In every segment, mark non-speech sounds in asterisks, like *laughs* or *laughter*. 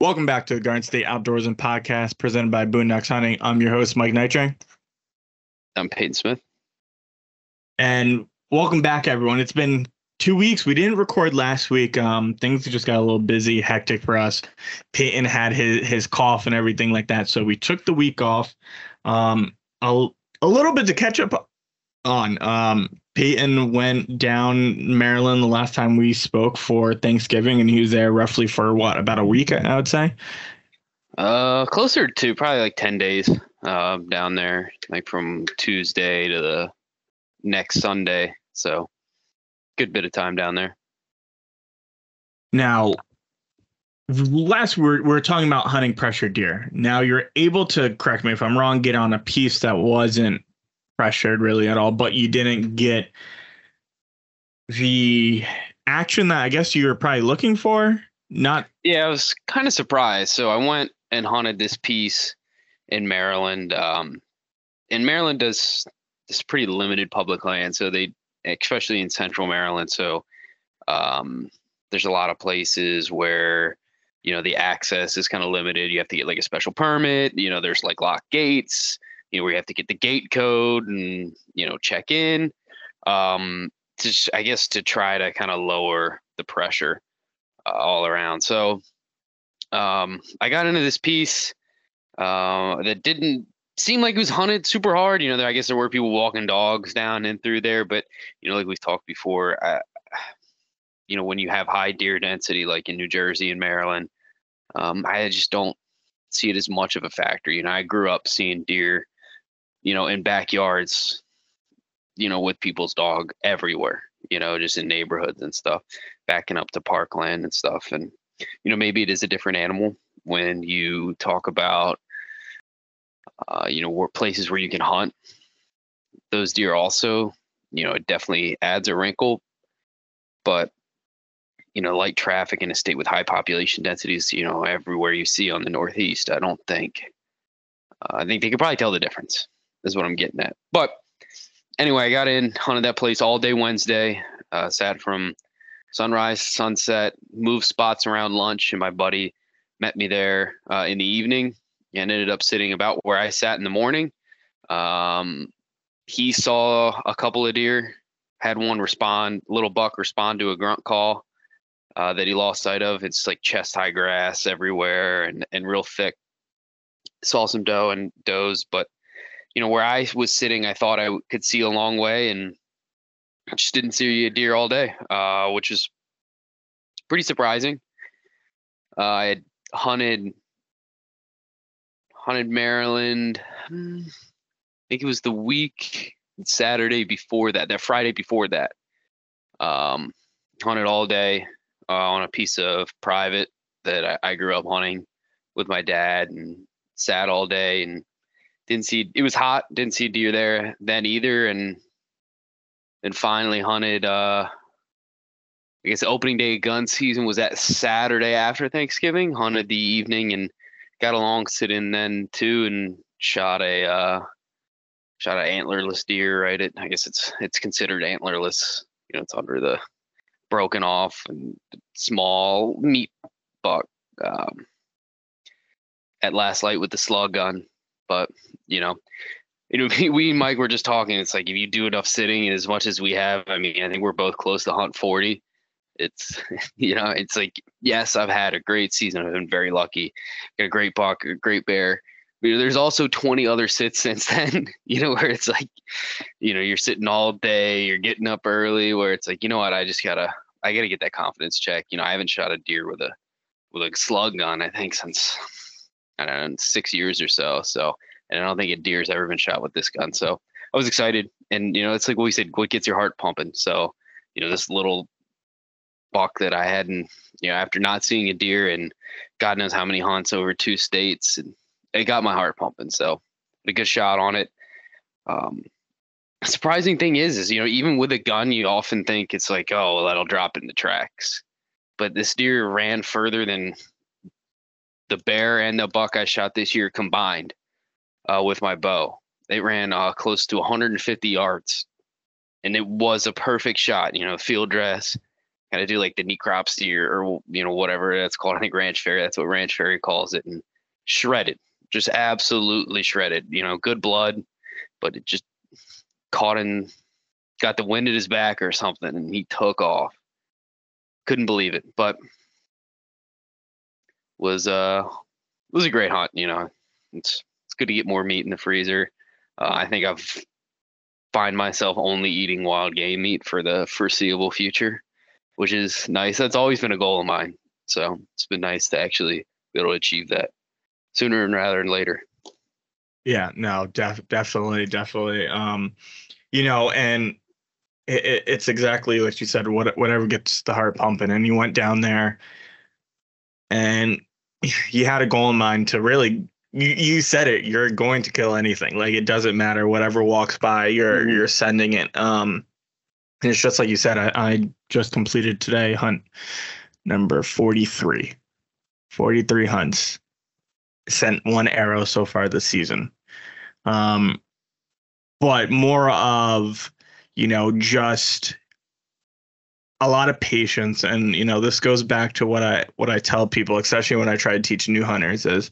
Welcome back to the Garden State Outdoors and Podcast presented by Boondocks Hunting. I'm your host, Mike Nyitray. I'm Peyton Smith. And welcome back, everyone. It's been two weeks. We didn't record last week. Um, things just got a little busy, hectic for us. Peyton had his his cough and everything like that, so we took the week off. Um, a, a little bit to catch up on. Um, Peyton went down Maryland the last time we spoke for Thanksgiving, and he was there roughly for what about a week, I would say. Uh, closer to probably like ten days. Uh, down there, like from Tuesday to the next Sunday. So, good bit of time down there. Now, last we're we're talking about hunting pressure deer. Now you're able to correct me if I'm wrong. Get on a piece that wasn't pressured really at all, but you didn't get the action that I guess you were probably looking for. Not yeah, I was kind of surprised. So I went and hunted this piece in Maryland. Um, and Maryland does this pretty limited public land, so they especially in central Maryland. So um, there's a lot of places where you know the access is kind of limited. You have to get like a special permit. You know, there's like locked gates you know, where you have to get the gate code and, you know, check in. Um, to, I guess to try to kind of lower the pressure uh, all around. So um, I got into this piece uh, that didn't seem like it was hunted super hard. You know, there, I guess there were people walking dogs down and through there, but you know, like we've talked before, I, you know, when you have high deer density, like in New Jersey and Maryland, um, I just don't see it as much of a factor. You know, I grew up seeing deer you know, in backyards, you know, with people's dog everywhere, you know, just in neighborhoods and stuff, backing up to parkland and stuff. And, you know, maybe it is a different animal when you talk about, uh, you know, places where you can hunt. Those deer also, you know, it definitely adds a wrinkle. But, you know, light traffic in a state with high population densities, you know, everywhere you see on the Northeast, I don't think, uh, I think they could probably tell the difference is what I'm getting at. But anyway, I got in, hunted that place all day Wednesday, uh, sat from sunrise sunset, moved spots around lunch, and my buddy met me there uh, in the evening and ended up sitting about where I sat in the morning. Um, he saw a couple of deer, had one respond, little buck respond to a grunt call uh, that he lost sight of. It's like chest high grass everywhere and, and real thick. Saw some doe and does, but you know, where I was sitting, I thought I could see a long way and just didn't see a deer all day, uh, which is pretty surprising. Uh, I had hunted hunted Maryland. Hmm, I think it was the week Saturday before that, that Friday before that. Um, hunted all day uh, on a piece of private that I, I grew up hunting with my dad and sat all day and didn't see it was hot. Didn't see deer there then either. And then finally hunted uh i guess opening day gun season was that saturday after thanksgiving. Hunted the evening and got a long sit in then too and shot a uh shot an antlerless deer right? It i guess it's it's considered antlerless. You know it's under the broken off and small meat buck um, at last light with the slug gun but you know, you know, *laughs* we Mike were just talking. It's like if you do enough sitting and as much as we have, I mean, I think we're both close to hunt 40. It's, *laughs* you know, it's like, yes, I've had a great season. I've been very lucky. Got a great buck, a great bear. But there's also 20 other sits *laughs* since then, you know, where it's like, you know, you're sitting all day, you're getting up early, where it's like, you know what, I just gotta, I gotta get that confidence check. You know, I haven't shot a deer with a, with a slug gun, I think since, I don't know, six years or so. So, and I don't think a deer's ever been shot with this gun. So I was excited, and you know, it's like what we said, what gets your heart pumping. So you know, this little buck that I hadn't, you know, after not seeing a deer and God knows how many hunts over two states, and it got my heart pumping. So a good shot on it. Um, surprising thing is, is you know, even with a gun, you often think it's like, oh, well, that'll drop in the tracks. But this deer ran further than the bear and the buck I shot this year combined uh, with my bow. They ran uh, close to 150 yards and it was a perfect shot. You know, field dress, kind of do like the necropsy or, or you know whatever that's called. I think Ranch Fairy. That's what Ranch Fairy calls it, and shredded, just absolutely shredded. You know, good blood, but it just caught in, got the wind at his back or something, and he took off. Couldn't believe it, but was uh was a great hunt. You know, it's it's good to get more meat in the freezer. Uh, I think I've find myself only eating wild game meat for the foreseeable future, which is nice. That's always been a goal of mine. So it's been nice to actually be able to achieve that sooner and rather than later. Yeah, no, def- definitely, definitely. Um, you know, and it, it, it's exactly like you said. What whatever gets the heart pumping, and you went down there, and you had a goal in mind to really you, you said it you're going to kill anything. Like it doesn't matter whatever walks by you're mm-hmm. you're sending it. Um and it's just like you said I, I just completed today hunt number 43 43 hunts. Sent one arrow so far this season. Um but more of you know just a lot of patience and you know this goes back to what i what i tell people especially when i try to teach new hunters is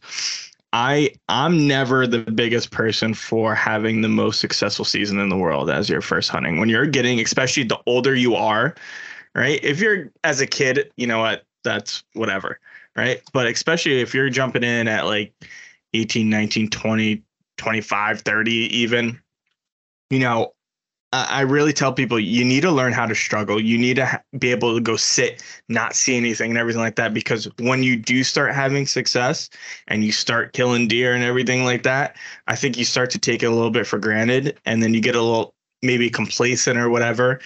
I I'm never the biggest person for having the most successful season in the world as your first hunting. When you're getting, especially the older you are, right? If you're as a kid, you know what, that's whatever, right? But especially if you're jumping in at like 18, 19, 20, 25, 30 even, you know, I really tell people you need to learn how to struggle. You need to be able to go sit, not see anything, and everything like that. Because when you do start having success and you start killing deer and everything like that, I think you start to take it a little bit for granted, and then you get a little maybe complacent or whatever.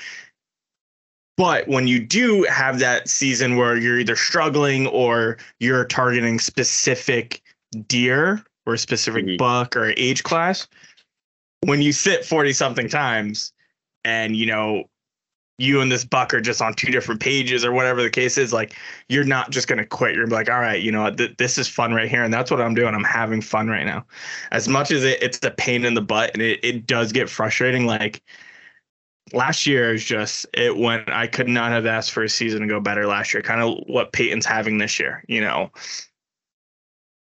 But when you do have that season where you're either struggling or you're targeting specific deer or a specific mm-hmm. buck or age class, when you sit 40 something times and you know you and this buck are just on two different pages or whatever the case is like you're not just going to quit. You're like all right you know th- this is fun right here and that's what i'm doing. I'm having fun right now. As much as it, it's a pain in the butt and it, it does get frustrating like last year is just it went i could not have asked for a season to go better last year kind of what peyton's having this year you know?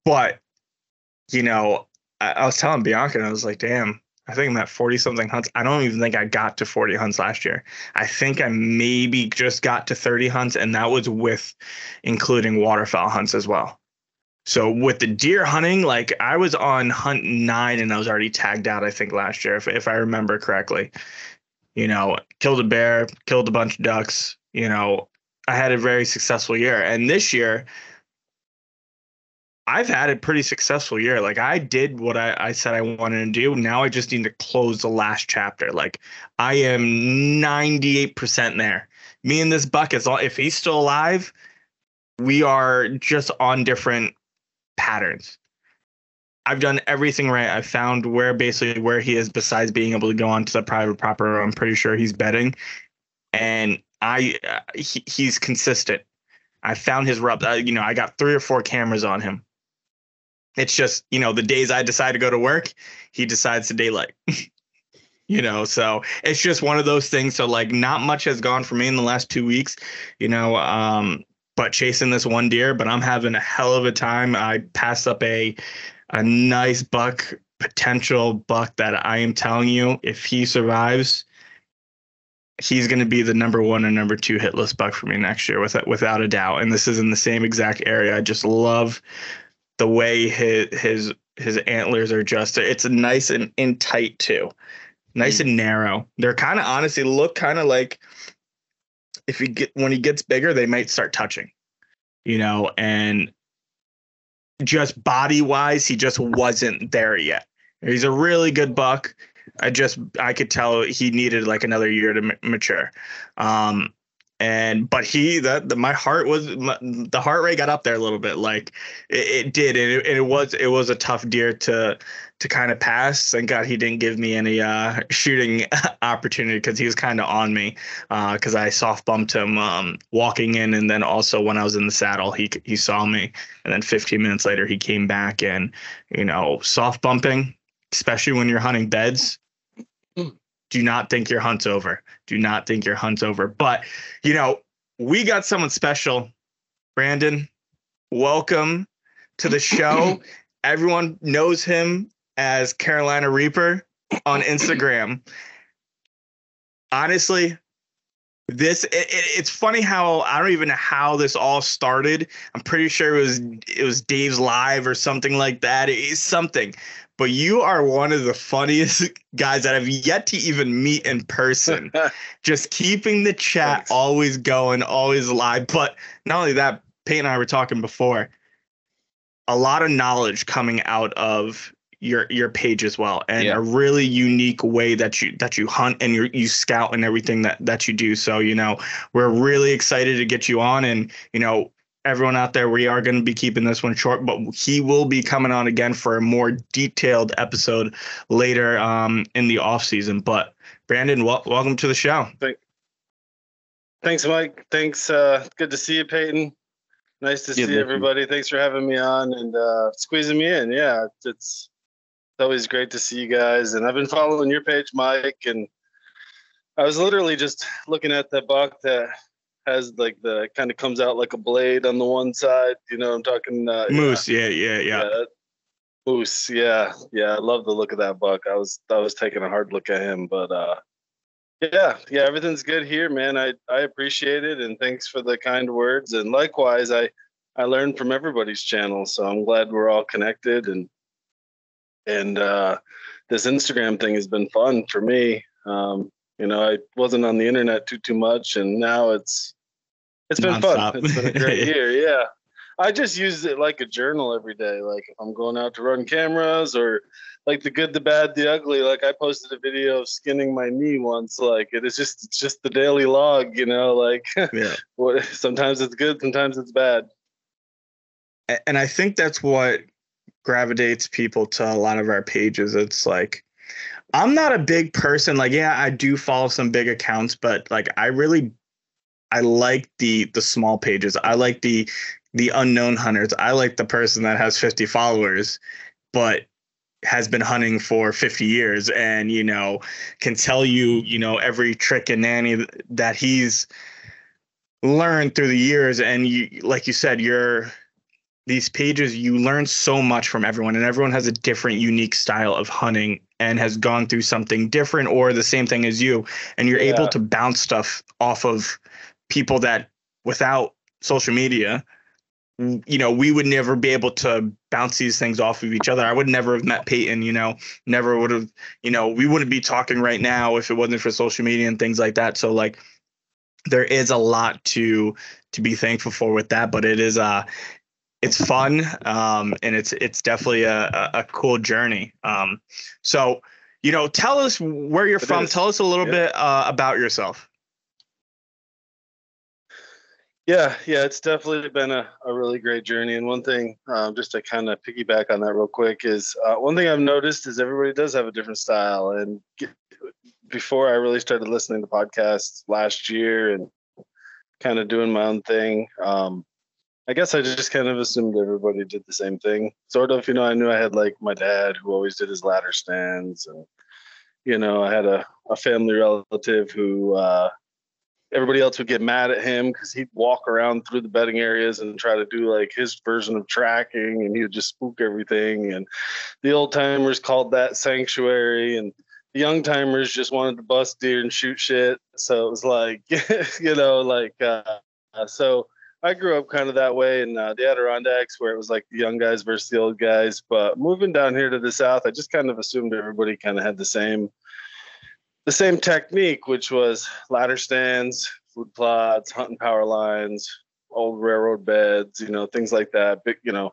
But you know I, I was telling bianca and i was like damn I think I'm at 40 something hunts. I don't even think I got to 40 hunts last year. I think I maybe just got to 30 hunts, and that was with including waterfowl hunts as well. So with the deer hunting, like I was on hunt nine and I was already tagged out, I think last year, if, if I remember correctly. You know, killed a bear, killed a bunch of ducks. You know, I had a very successful year. And this year, I've had a pretty successful year. Like I did what I, I said I wanted to do. Now I just need to close the last chapter. Like I am 98% there. Me and this buck is all if he's still alive, we are just on different patterns. I've done everything right. I found where basically where he is besides being able to go onto the private property. I'm pretty sure he's betting. And I uh, he, he's consistent. I found his rub. Uh, you know, I got three or four cameras on him it's just, you know, the days I decide to go to work, he decides to daylight. *laughs* you know, so it's just one of those things. So like not much has gone for me in the last two weeks, you know, um, but chasing this one deer, but I'm having a hell of a time. I passed up a a nice buck, potential buck that I am telling you, if he survives, he's going to be the number one and number two hit list buck for me next year, with without a doubt. And this is in the same exact area. I just love the way his his his antlers are just it's nice and in tight too. Nice mm. and narrow. They're kind of honestly look kind of like if he get when he gets bigger they might start touching you know and just body wise he just wasn't there yet. He's a really good buck. I just i could tell he needed like another year to m- mature. Um and but he that my heart was my, the heart rate got up there a little bit like it, it did and it, and it, was it was a tough deer to to kind of pass. Thank god he didn't give me any uh shooting *laughs* opportunity because he was kind of on me uh because i soft bumped him um walking in and then also when i was in the saddle he he saw me. And then 15 minutes later he came back and you know soft bumping especially when you're hunting beds do not think your hunt's over. Do not think your hunt's over. But, you know, we got someone special. Brandon, welcome to the show. *clears throat* Everyone knows him as Carolina Reaper on Instagram. Honestly, this it, it, it's funny how I don't even know how this all started. I'm pretty sure it was it was Dave's live or something like that. It is something. But you are one of the funniest *laughs* guys that I've yet to even meet in person. *laughs* Just keeping the chat Thanks. always going, always live. But not only that, Peyton and I were talking before. A lot of knowledge coming out of your your page as well and yeah. a really unique way that you that you hunt and you you scout and everything that that you do so you know we're really excited to get you on and you know everyone out there we are going to be keeping this one short but he will be coming on again for a more detailed episode later um in the off season. But brandon wel- welcome to the show. Thanks mike. Thanks uh good to see you peyton. Nice to yeah, see everybody. Thanks for having me on and uh squeezing me in. Yeah it's it's always great to see you guys. And I've been following your page, Mike, and I was literally just looking at the buck that has like the kind of comes out like a blade on the one side. You know, I'm talking uh, moose. Yeah, yeah, yeah. yeah. Moose. Yeah, yeah. I love the look of that buck. I was I was taking a hard look at him, but uh, yeah, yeah. Everything's good here, man. I I appreciate it, and thanks for the kind words. And likewise, I I learned from everybody's channel, so I'm glad we're all connected and and uh, this Instagram thing has been fun for me. Um, you know, I wasn't on the internet too too much, and now it's it's been Non-stop. fun. It's been a great *laughs* year. Yeah, I just use it like a journal every day. Like if I'm going out to run cameras or like the good, the bad, the ugly. Like I posted a video of skinning my knee once. Like it is just it's just the daily log. You know, like *laughs* yeah. what, sometimes it's good, sometimes it's bad. And I think that's what gravitates people to a lot of our pages. It's like I'm not a big person. Like, yeah, I do follow some big accounts, but like I really I like the the small pages. I like the the unknown hunters. I like the person that has 50 followers, but has been hunting for 50 years and you know can tell you you know every trick and nanny that he's learned through the years and you like you said you're these pages you learn so much from everyone and everyone has a different unique style of hunting and has gone through something different or the same thing as you and you're yeah. able to bounce stuff off of people that without social media you know we would never be able to bounce these things off of each other i would never have met peyton you know never would have you know we wouldn't be talking right now if it wasn't for social media and things like that so like there is a lot to to be thankful for with that but it is uh it's fun um, and it's it's definitely a, a, cool journey. Um, so, you know, tell us where you're from. Is. Tell us a little yeah. bit uh, about yourself. Yeah, yeah, it's definitely been a, a really great journey. And one thing, um, just to kind of piggyback on that real quick, is uh, one thing I've noticed is everybody does have a different style. And get, before I really started listening to podcasts last year and kind of doing my own thing, um, I guess I just kind of assumed everybody did the same thing. Sort of, you know, I knew I had like my dad who always did his ladder stands and you know, I had a, a family relative who uh, everybody else would get mad at him because he'd walk around through the bedding areas and try to do like his version of tracking and he would just spook everything. And the old timers called that sanctuary and the young timers just wanted to bust deer and shoot shit. So it was like, *laughs* you know, like, uh, so I grew up kind of that way in uh, the Adirondacks, where it was like the young guys versus the old guys. But moving down here to the south, I just kind of assumed everybody kind of had the same, the same technique, which was ladder stands, food plots, hunting power lines, old railroad beds, you know, things like that. Big, you know,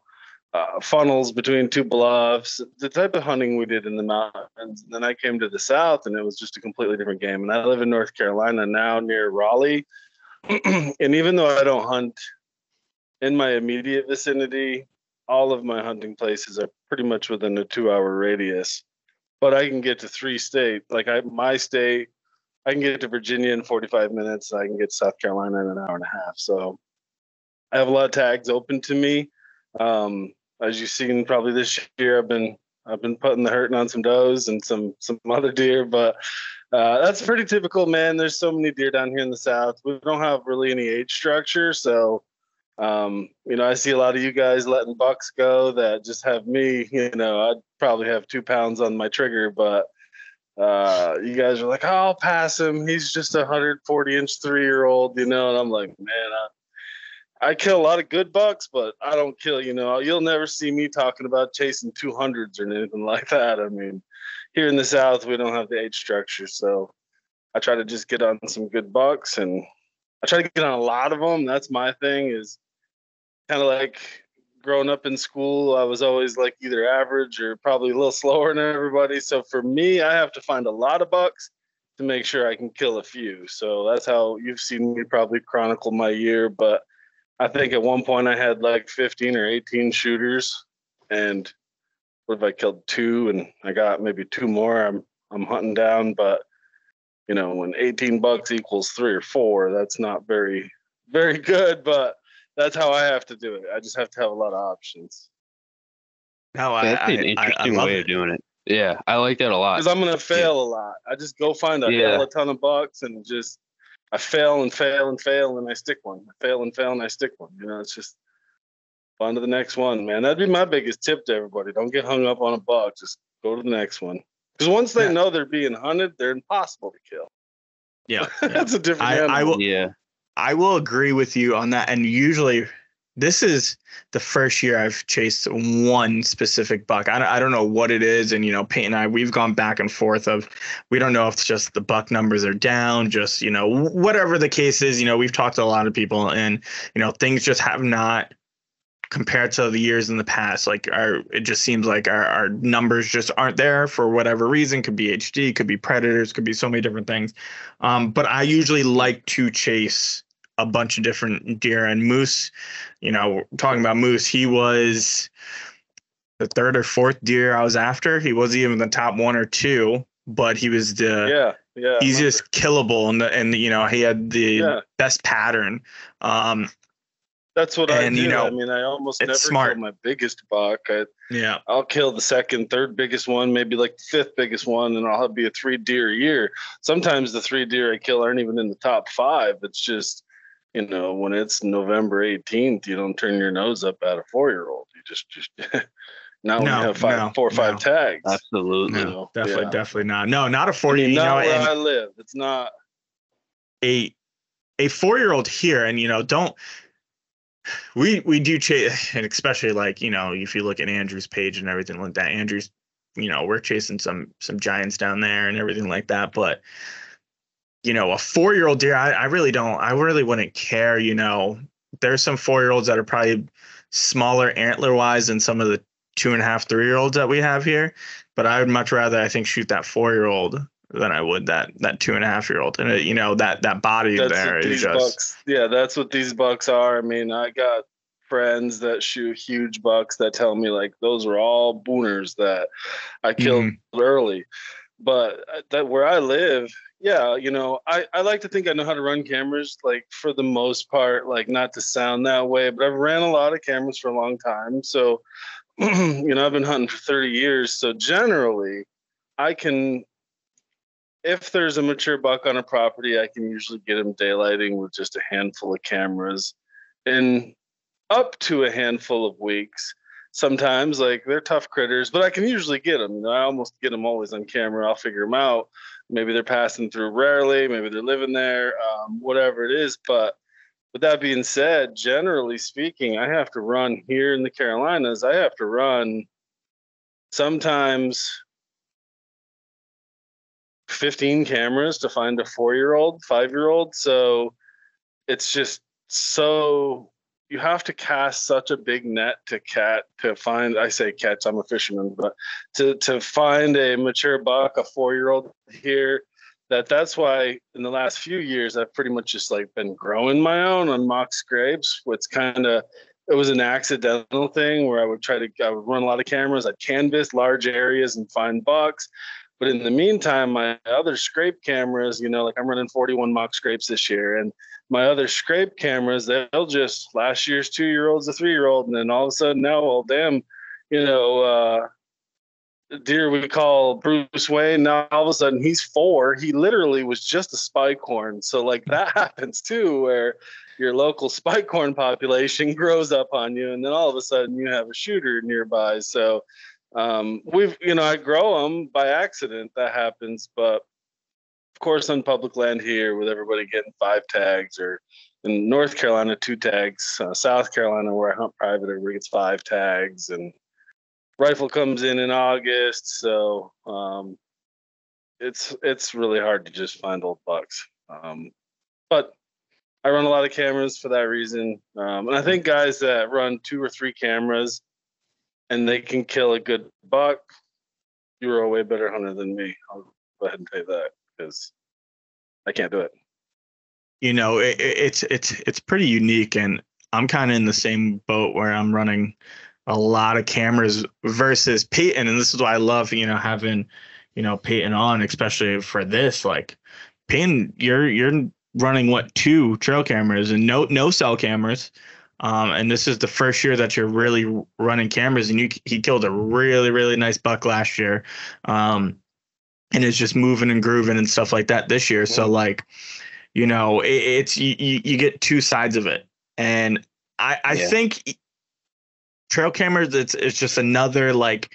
uh, funnels between two bluffs, the type of hunting we did in the mountains. And then I came to the south, and it was just a completely different game. And I live in North Carolina now, near Raleigh *clears throat* and even though I don't hunt in my immediate vicinity, all of my hunting places are pretty much within a two hour radius. But I can get to three state. Like I my state, I can get to Virginia in 45 minutes. I can get to South Carolina in an hour and a half. So I have a lot of tags open to me. Um, as you've seen probably this year, I've been I've been putting the hurting on some does and some some *laughs* other deer, but Uh, that's pretty typical, man. There's so many deer down here in the south. We don't have really any age structure, so um, you know, I see a lot of you guys letting bucks go that just have me. You know, I'd probably have two pounds on my trigger, but uh, you guys are like, oh, I'll pass him. He's just a 140 inch three year old, you know, and I'm like, man, I, I kill a lot of good bucks, but I don't kill, you know, you'll never see me talking about chasing 200s or anything *laughs* like that. I mean, here in the South, we don't have the age structure. So I try to just get on some good bucks and I try to get on a lot of them. That's my thing is kind of like growing up in school, I was always like either average or probably a little *laughs* slower than everybody. So for me, I have to find a lot of bucks to make sure I can kill a few. So that's how you've seen me probably chronicle my year. But I think at one point I had like 15 or 18 shooters, and what if I killed two and I got maybe two more? I'm I'm hunting down, but you know when 18 bucks equals three or four, that's not very very good. But that's how I have to do it. I just have to have a lot of options. No, I, that's an interesting I, way it. of doing it. Yeah, I like that a lot. Because I'm gonna fail yeah. a lot. I just go find a yeah. hell a ton of bucks and just I fail and fail and fail and I stick one. I fail and fail and I stick one. You know, it's just on to the next one, man. That'd be my biggest tip to everybody. Don't get hung up on a buck. Just go to the next one. Because once they yeah. know they're being hunted, they're impossible to kill. Yeah, *laughs* that's a different. I, I, will. Yeah, I will agree with you on that. And usually, this is the first year I've chased one specific buck. I don't, I don't know what it is. And, you know, Peyton and I, we've gone back and forth of, we don't know if it's just the buck numbers are down, just, you know, whatever the case is, you know, we've talked to a lot of people and, you know, things just have not compared to the years in the past like our it just seems like our, our numbers just aren't there for whatever reason could be EHD could be predators could be so many different things um, but i usually like to chase a bunch of different deer and moose you know talking about moose he was the third or fourth deer i was after he wasn't even the top one or two but he was the yeah yeah easiest killable and the, and you know he had the yeah. best pattern um that's what and, I do. You know, I mean, I almost never smart. kill my biggest buck. I, yeah, I'll kill the second, third biggest one, maybe like the fifth biggest one, and I'll have be a three deer a year. Sometimes the three deer I kill aren't even in the top five. It's just, you know, when it's November 18th, you don't turn your nose up at a four year old. You just, just *laughs* now no, we have five, no, four or five no. tags. Absolutely, no, definitely, yeah. definitely not. No, not a 40. I mean, not know, where I live. It's not a a four year old here, and you know, don't we we do chase, and especially like you know if you look at Andrew's page and everything like that, Andrew's you know we're chasing some some giants down there and everything like that, but you know a four year old deer, I, I really don't, I really wouldn't care. You know, there's some four year olds that are probably smaller antler wise than some of the two and a half, three year olds that we have here, but I would much rather I think shoot that four year old than I would that that two and a half year old. And it, you know that that body that's there is just bucks, yeah, that's what these bucks are. I mean, I got friends that shoot huge bucks that tell me like those are all booners that I killed mm-hmm. early. But uh, that where I live, yeah, you know, I, I like to think I know how to run cameras, like for the most part, like not to sound that way, but I've ran a lot of cameras for a long time. So, *clears throat* you know, I've been hunting for 30 years. So generally, I can if there's a mature buck on a property, I can usually get him daylighting with just a handful of cameras in up to a handful of weeks. Sometimes, like they're tough critters, but I can usually get them. You know, I almost get them always on camera. I'll figure them out. Maybe they're passing through rarely. Maybe they're living there. Um, whatever it is. But with that being said, generally speaking, I have to run here in the Carolinas. I have to run sometimes 15 cameras to find a four year old, five year old. So it's just so you have to cast such a big net to cat to find I say catch, I'm a fisherman, but to to find a mature buck, a four year old here, that that's why in the last few years I've pretty much just like been growing my own on mock scrapes. What's kind of it was an accidental thing where I would try to I would run a lot of cameras, I'd canvas large areas and find bucks. But in the meantime, my other scrape cameras, you know, like I'm running 41 mock scrapes this year, and my other scrape cameras, they'll just last year's two year old's a three year old, and then all of a sudden now, well, damn, you know, uh, deer we call Bruce Wayne. Now all of a sudden he's four. He literally was just a spike horn. So like that *laughs* happens too, where your local spike horn population *laughs* grows up on you, and then all of a sudden you have a shooter nearby. So um, we've you know I grow them by accident. That happens, but of course on public land here with everybody getting five tags or in North Carolina two tags, uh, South Carolina where I hunt private everybody gets five tags and rifle comes in in August, so um, it's it's really hard to just find old bucks. Um, but I run a lot of cameras for that reason, um, and I think guys that run two or three cameras and they can kill a good buck, you're a way better hunter than me. I'll go ahead and you that because I can't do it. You know, it, it's it's it's pretty unique, and I'm kind of in the same boat where I'm running a lot of cameras versus Peyton, and this is why I love you know having you know Peyton on, especially for this. Like Peyton, you're you're running what two trail cameras and no no cell cameras. Um, and this is the first year that you're really running cameras, and you he killed a really really nice buck last year, um, and is just moving and grooving and stuff like that this year. So like, you know, it, it's you, you get two sides of it, and I I yeah. think trail cameras it's it's just another like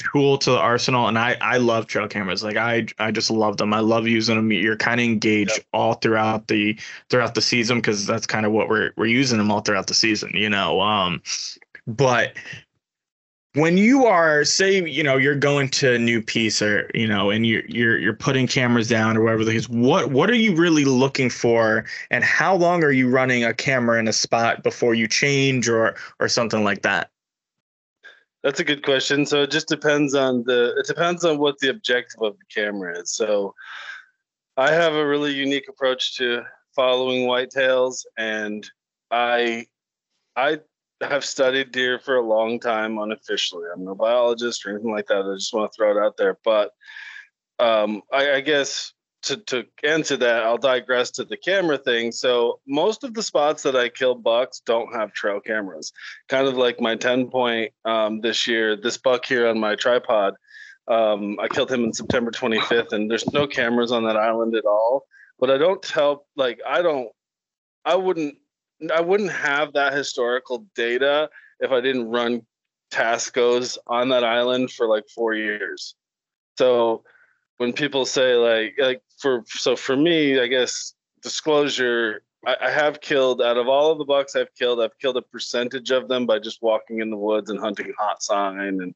tool to the arsenal and i i love trail cameras. Like i i just love them. I love using them you're kind of engaged yep. all throughout the throughout the season because that's kind of what we're we're using them all throughout the season you know um but when you are say you know you're going to a new piece or you know and you're you're you're putting cameras down or whatever the case what what are you really looking for and how long are you running a camera in a spot before you change or or something like that that's a good question so it just depends on the it depends on what the objective of the camera is so i have a really unique approach to following whitetails and i i have studied deer for a long time unofficially. I'm no biologist or anything like that. I just want to throw it out there. But um, I, I, guess to, to answer that, I'll digress to the camera thing. So most of the spots that I kill bucks don't have trail cameras. Kind of like my 10 point um, this year, this buck here on my tripod. Um, I killed him in September 25th, and there's no cameras on that island at all. But I don't tell, like, I don't, I wouldn't I wouldn't have that historical data if I didn't run Tascos on that island for like four years. So when people say like like for so for me, I guess disclosure, I, I have killed out of all of the bucks I've killed, I've killed a percentage of them by just walking in the woods and hunting hot sign and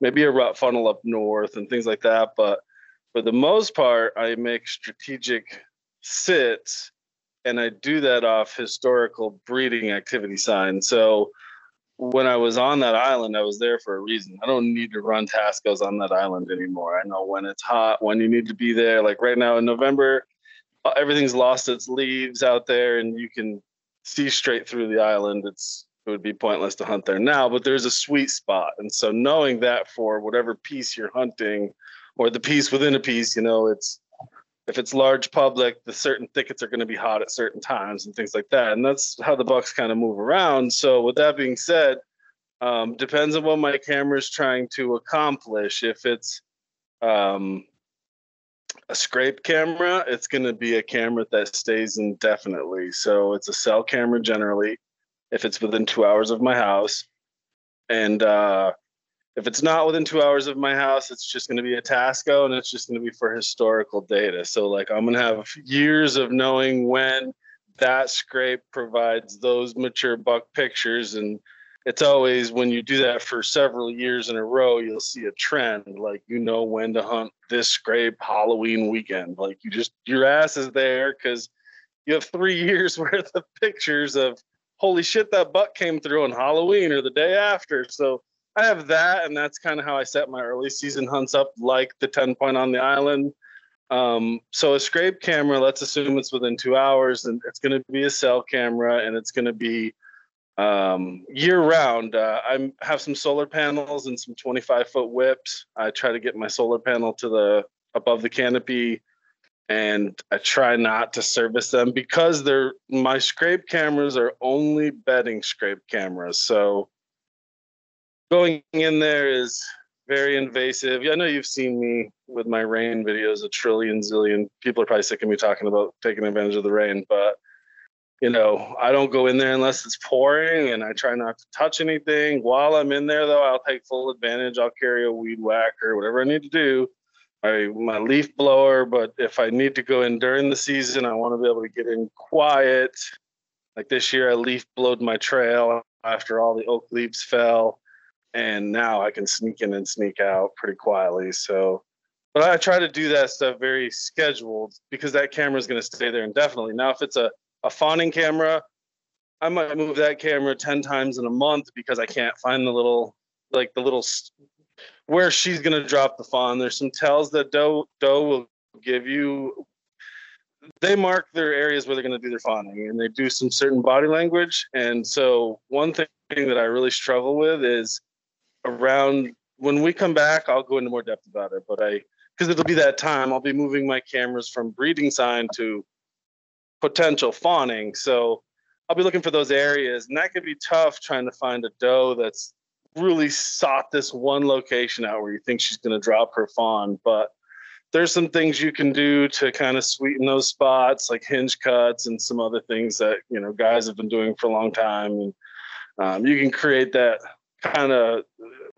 maybe a rut funnel up north and things like that. But for the most part, I make strategic sits and I do that off historical breeding activity signs. So when I was on that island, I was there for a reason. I don't need to run Tascos on that island anymore. I know when it's hot, when you need to be there. Like right now in November, uh, everything's lost its leaves out there, and you can see straight through the island. It's it would be pointless to hunt there now, but there's a sweet spot. And so knowing that for whatever piece you're hunting, or the piece within a piece, you know, it's if it's large public, the certain thickets are going to be hot at certain times and things like that. And that's how the bucks kind of move around. So with that being said, um, depends on what my camera is trying to accomplish. If it's um, a scrape camera, it's going to be a camera that stays indefinitely. So it's a cell camera generally, if it's within two hours of my house. And uh, if it's not within two hours of my house, it's just going to be a Tasco and it's just going to be for historical data. So, like, I'm going to have years of knowing when that scrape provides those mature buck pictures. And it's always when you do that for several years in a row, you'll see a trend. Like, you know when to hunt this scrape Halloween weekend. Like, you just, your ass is there because you have three *laughs* years worth of pictures of, holy shit, that buck came through on Halloween or the day after. So, I have that, and that's kind of how I set my early season hunts up, like the 10 point on the island. Um, so a scrape camera, let's assume it's within two hours, and it's going to be a cell camera, and it's going to be um, year round. Uh, I have some solar panels and some 25 foot whips. I try to get my solar panel to the above the canopy, and I try not to service them because they're my scrape cameras are only bedding scrape cameras. So going in there is very invasive. Yeah, I know you've seen me with my rain videos a trillion zillion. People are probably sick of me talking about taking advantage of the rain, but you know, I don't go in there unless it's pouring and I try not to touch anything. While I'm in there though, I'll take full advantage. I'll carry a weed whacker, whatever I need to do. My my leaf blower, but if I need to go in during the season, I want to be able to get in quiet. Like this year I leaf blowed my trail after all the oak leaves fell and now I can sneak in and sneak out pretty quietly. So, but I try to do that stuff very scheduled because that camera is going to stay there indefinitely. Now, if it's a a fawning camera, I might move that camera ten times in a month because I can't find the little like the little where she's going to drop the fawn. There's some tells that doe doe will give you. They mark their areas where they're going to do their fawning, and they do some certain body language. And so, one thing that I really struggle with is around when we come back, I'll go into more depth about it. But I, because it'll be that time, I'll be moving my cameras from breeding sign to potential fawning. So I'll be looking for those areas, and that could be tough trying to find a doe that's really sought this one location out where you think she's going to drop her fawn. But there's some things you can do to kind of sweeten those spots, like hinge cuts and some other things that you know guys have been doing for a long time. And um, you can create that kind of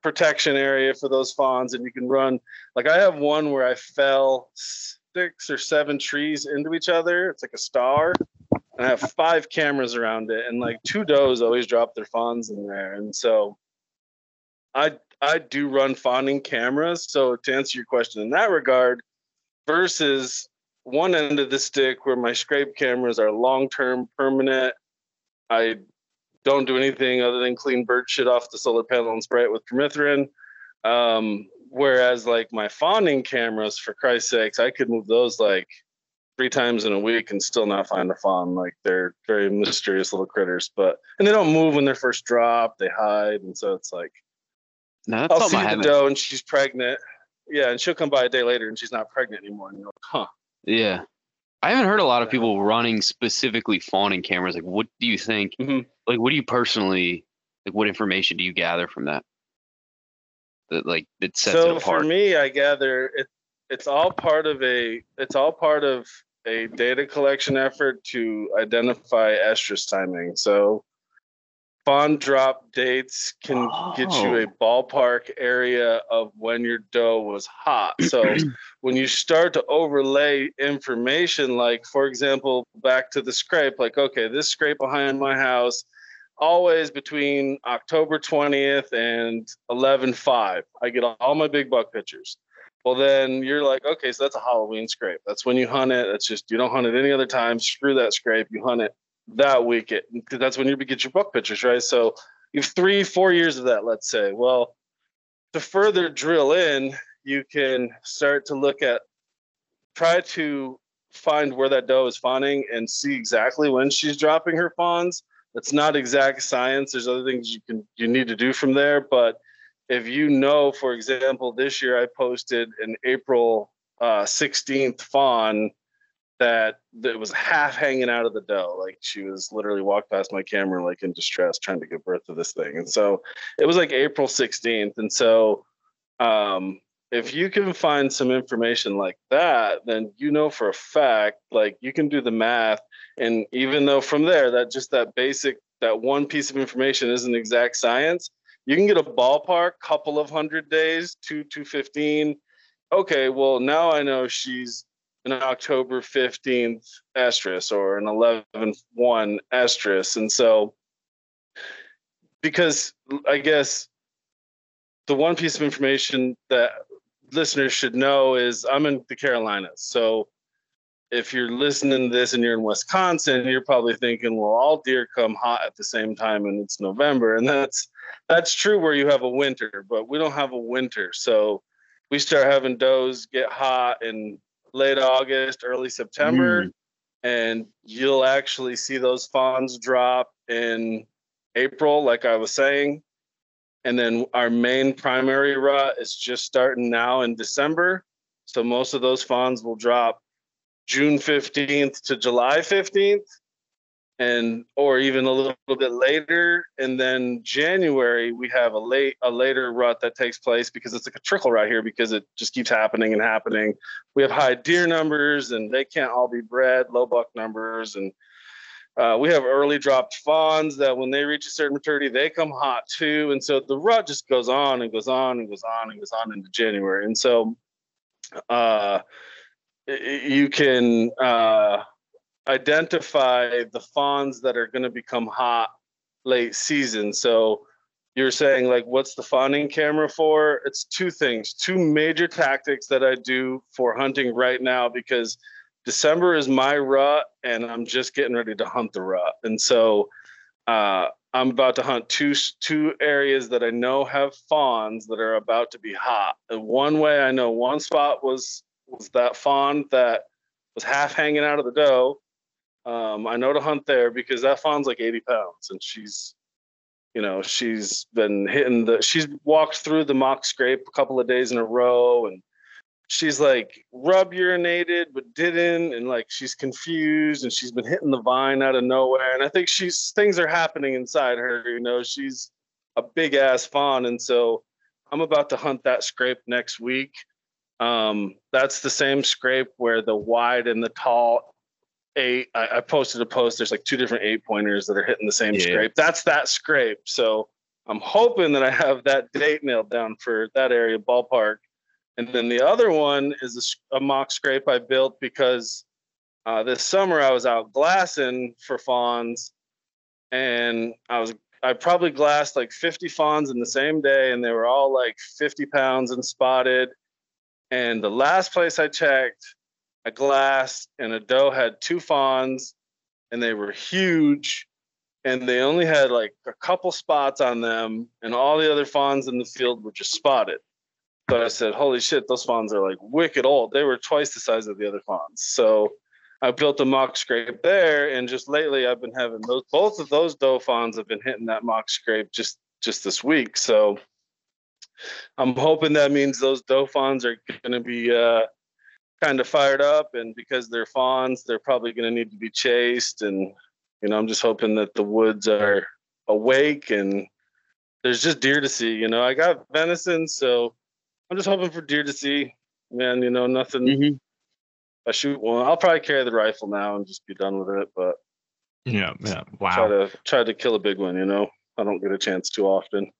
protection area for those fawns and you can run. Like i have one where i fell six or seven trees into each other. It's like a star. And i have five cameras around it and like two does always drop their fawns in there. And so i i do run fawning cameras. So to answer your question in that regard versus one end of the stick where my scrape cameras are long term permanent i don't do anything other than clean bird shit off the solar panel and spray it with permethrin. Um, whereas like my fawning cameras, for Christ's sakes, I could move those like three times in a week and still not find a fawn. Like they're very mysterious little critters, but and they don't move when they're first dropped. They hide, and so it's like no, I'll see the doe and she's pregnant. Yeah, and she'll come by a day later and she's not pregnant anymore. And you're like, huh? Yeah. I haven't heard a lot of people running specifically fawning cameras. Like, what do you think? Mm-hmm. Like, what do you personally like? What information do you gather from that? That like that sets so it apart. for me, I gather it. It's all part of a. It's all part of a data collection effort to identify estrus timing. So fawn drop dates can oh. get you a oh. ballpark area of when your doe was hot. *clears throat* So when you start to overlay information, like for example, back to the scrape, like, okay, this scrape behind my house, always between October 20th and 11 5. I get all my big buck pictures. Well, then you're like, okay, so that's a Halloween scrape. That's when you hunt it. That's just, you don't hunt it any other time. Screw that scrape. You hunt it that week because that's when you get your buck pictures, right? So you have three, four years of that, let's say. Well, to further drill in, you can start to look at, try to find where that doe is fawning and see exactly when she's dropping her fawns. That's not exact science. There's other things you can you need to do from there. But if you know, for example, this year I posted an April uh, 16th fawn that that was half hanging out of the doe. Like she was literally walked past my camera like in distress trying to give birth to this thing. And so it was like April 16th. And so um if you can find some information like that, then you know for a fact, like you can do the math. And even though from there, that just that basic, that one piece of information isn't exact science, you can get a ballpark couple of hundred days, two, 215. Okay, well, now I know she's an October 15th estrus or an 11 1 estrus. And so, because I guess the one piece of information that listeners should know is I'm in the Carolinas. So, if you're listening to this and you're in Wisconsin, you're probably thinking, well, all deer come hot at the same time and it's November. And that's that's true where you have a winter, but we don't have a winter. So we start having does get hot in late August, early September, mm. and you'll actually see those fawns drop in April, like I was saying. And then our main primary rut is just starting now in December. So most of those fawns will drop June 15th to July 15th. and or even a little, bit later. And then january we have a late a later rut that takes place because it's like a trickle right here because it just keeps happening and happening. We have high deer numbers and they can't all be bred low buck numbers. And uh, we have early dropped fawns that when they reach a certain maturity they come hot too. And so the rut just goes on and goes on and goes on and goes on into january. And so uh, you can uh, identify the fawns that are going to become hot late season. So you're saying like what's the fawning camera for? It's two things, two major tactics that I do for hunting right now because December is my rut and I'm just getting ready to hunt the rut. And so uh, I'm about to hunt two two areas that I know have fawns that are about to be hot. And one way I know one spot was was that fawn that was half hanging out of the doe. Um, I know to hunt there because that fawn's like 80 pounds and she's, you know, she's been hitting the, she's walked through the mock scrape a couple of days in a row and she's like rub urinated but didn't and like she's confused and she's been hitting the vine out of nowhere. And i think she's things are happening inside her you know she's a big ass fawn. And so i'm about to hunt that scrape next week um, that's the same scrape where the wide and the tall eight. I, I, posted a post. There's like two different eight pointers that are hitting the same yeah. scrape. That's that scrape. So I'm hoping that I have that date nailed down for that area ballpark. And then the other one is a, a mock scrape I built because uh, this summer I was out glassing for fawns, and I was I probably glassed like 50 fawns in the same day, and they were all like 50 pounds and spotted. And the last place I checked, a glass, and a doe had two fawns, and they were huge, and they only had like a couple spots on them, and all the other fawns in the field were just spotted. So I said, "Holy shit, those fawns are like wicked old. They were twice the size of the other fawns." So I built a mock scrape there, and just lately I've been having those. Both of those doe fawns have been hitting that mock scrape just just this week. So I'm hoping that means those doe fawns are going to be uh, kind of fired up and because they're fawns they're probably going to need to be chased and you know i'm just hoping that the woods are awake and there's just deer to see you know? I got venison so i'm just hoping for deer to see man you know nothing mm-hmm. i shoot one. I'll probably carry the rifle now and just be done with it but yeah yeah wow. try to try to kill a big one you know? I don't get a chance too often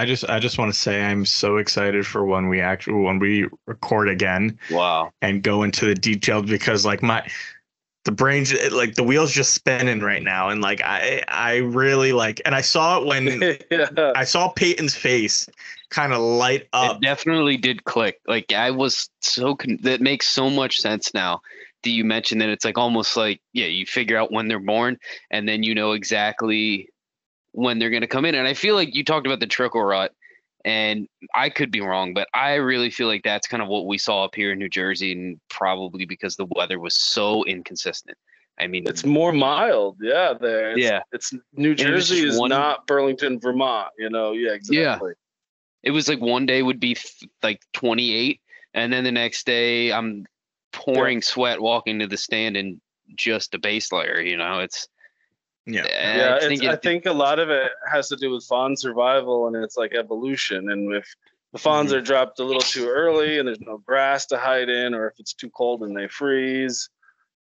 I just I just want to say I'm so excited for when we actually when we record again. Wow. And go into the details because like my the brains like the wheels just spinning right now and like I I really like and I saw it when *laughs* yeah. I saw Peyton's face kind of light up. It definitely did click. Like I was so con- that makes so much sense now. that you mention that it's like almost like yeah, you figure out when they're born and then you know exactly when they're going to come in. And I feel like you talked about the trickle rut, and I could be wrong, but I really feel like that's kind of what we saw up here in New Jersey, and probably because the weather was so inconsistent. I mean, it's more mild, yeah. There, it's, yeah. It's New Jersey is one, not Burlington, Vermont. You know, yeah, exactly. Yeah. It was like one day would be like 28, and then the next day I'm pouring yeah. sweat walking to the stand in just a base layer. You know, it's yeah, yeah. I think, I think a lot of it has to do with fawn survival and it's like evolution. And if the fawns mm-hmm. are dropped a little too early and there's no grass to hide in, or if it's too cold and they freeze,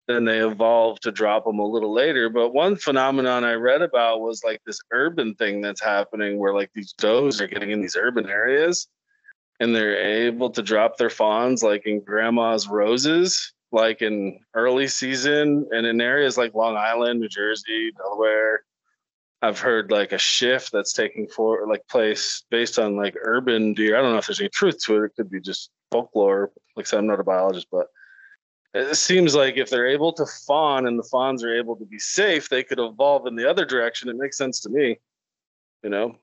then they evolve to drop them a little later. But one phenomenon I read about was like this urban thing that's happening where like these does are getting in these urban areas and they're able to drop their fawns like in grandma's roses like in early season and in areas like Long Island, New Jersey, Delaware. I've heard like a shift that's taking for like place based on like urban deer. I don't know if there's any truth to it. It could be just folklore. Like I said, I'm not a biologist, but it seems like if they're able to fawn and the fawns are able to be safe, they could evolve in the other direction. It makes sense to me, you know.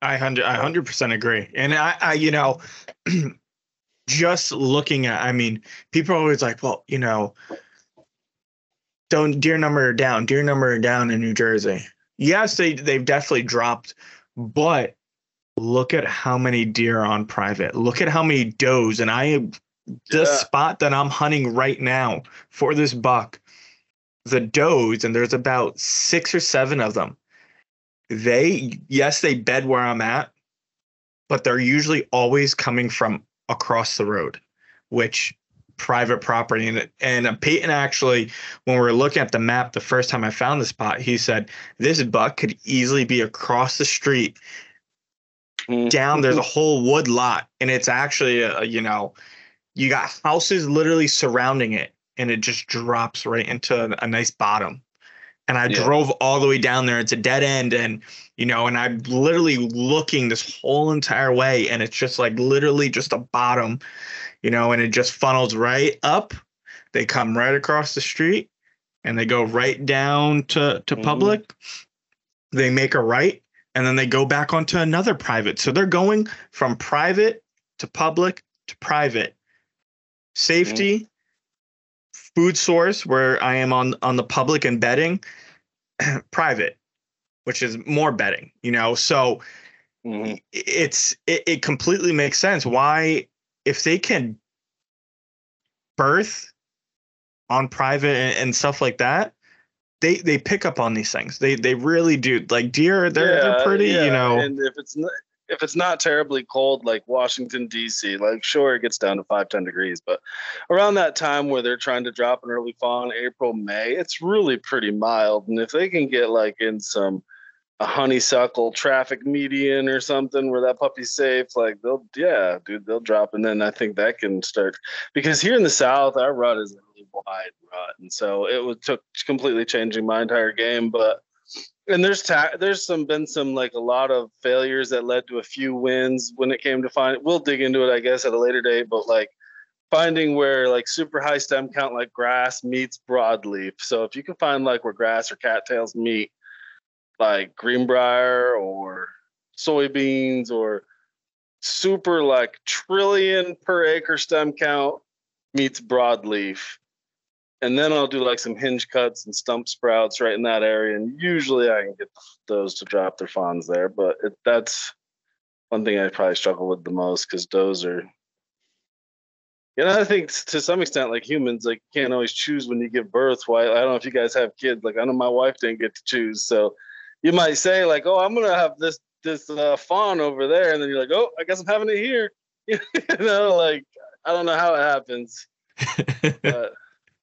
I hundred, I hundred percent agree, and I, I, you know, *clears throat* just looking at, I mean, people are always like, well, you know, don't deer number are down, deer number are down in New Jersey. Yes, they they've definitely dropped, but look at how many deer are on private. Look at how many does, and I this yeah. spot that I'm hunting right now for this buck the does, and there's about six or seven of them. They, yes, they bed where I'm at, but they're usually always coming from across the road, which private property. And and Peyton actually, when we were looking at the map the first time I found the spot, he said this buck could easily be across the street. Mm-hmm. Down there's a whole wood lot, and it's actually a, you know, you got houses literally surrounding it, and it just drops right into a, a nice bottom. And I yeah. drove all the way down there. It's a dead end, and you know, and I'm literally looking this whole entire way, and it's just like literally just a bottom you know, and it just funnels right up. They come right across the street and they go right down to, to mm-hmm. public. They make a right and then they go back onto another private. So they're going from private to public to private. Safety, mm-hmm. Food source, where I am on on the public and bedding, *clears throat* private, which is more betting. you know. So mm-hmm. it's it, it completely makes sense why if they can birth on private and, and, stuff like that, they they pick up on these things. They they really do. Like deer, they're yeah, they're pretty, yeah. you know. And if it's not if it's not terribly cold like Washington D.C., like sure it gets down to five ten degrees, but around that time where they're trying to drop an early fawn, April May, it's really pretty mild. And if they can get like in some a honeysuckle traffic median or something where that puppy's safe like they'll yeah dude they'll drop and then i think that can start because here in the south our rut is a really wide rut and so it was took completely changing my entire game but and there's ta- there's some been some like a lot of failures that led to a few wins when it came to find we'll dig into it i guess at a later date but like finding where like super high stem count like grass meets broadleaf so if you can find like where grass or cattails meet like greenbrier or soybeans or super like trillion per acre stem count meets broadleaf. And then I'll do like some hinge cuts and stump sprouts right in that area. And usually I can get those to drop their fawns there. But it, that's one thing I probably struggle with the most because those are you know, I think to some extent, like humans, like can't always choose when you give birth. Why I don't know if you guys have kids. Like I know my wife didn't get to choose, so you might say like, "Oh, I'm gonna have this this uh, fawn over there," and then you're like, "Oh, I guess I'm having it here." *laughs* you know, like I don't know how it happens. *laughs* But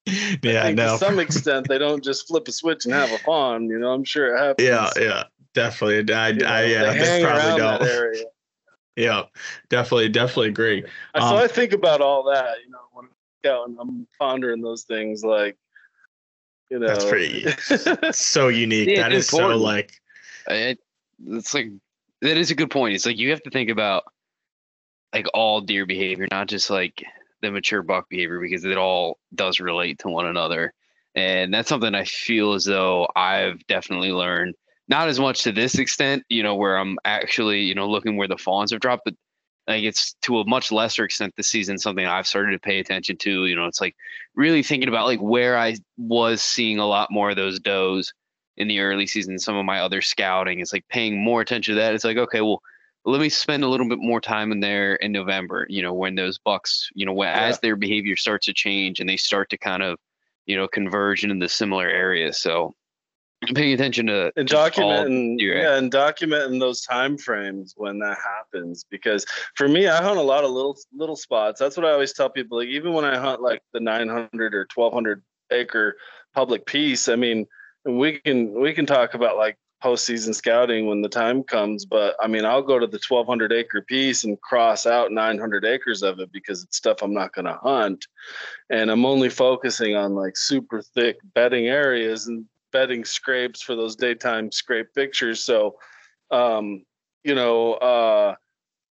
*laughs* yeah, no. To some extent, they don't just flip a switch and have a fawn. You know, I'm sure it happens. Yeah, yeah, definitely. I, you know, I yeah, they probably don't. *laughs* Yeah, definitely, definitely agree. So um, I think about all that, you know, when I'm out and I'm pondering those things, like you know, that's pretty *laughs* so unique. Yeah, that is important. so like. It, it's like that is a good point. It's like you have to think about like all deer behavior, not just like the mature buck behavior, because it all does relate to one another. And that's something I feel as though I've definitely learned. Not as much to this extent, you know, where I'm actually, you know, looking where the fawns have dropped, but like it's to a much lesser extent this season something I've started to pay attention to. You know, it's like really thinking about like where I was seeing a lot more of those does in the early season. Some of my other scouting it's like paying more attention to that. It's like okay, well, let me spend a little bit more time in there in November. You know, when those bucks, you know, when, yeah. as their behavior starts to change and they start to kind of, you know, converge into the similar areas. So paying attention to and documenting yeah and documenting those time frames when that happens because for me i hunt a lot of little little spots that's what i always tell people like even when i hunt like the 900 or 1200 acre public piece i mean we can we can talk about like postseason scouting when the time comes but i mean i'll go to the 1200 acre piece and cross out 900 acres of it because it's stuff i'm not going to hunt and i'm only focusing on like super thick bedding areas and bedding scrapes for those daytime scrape pictures. So, um, you know, uh,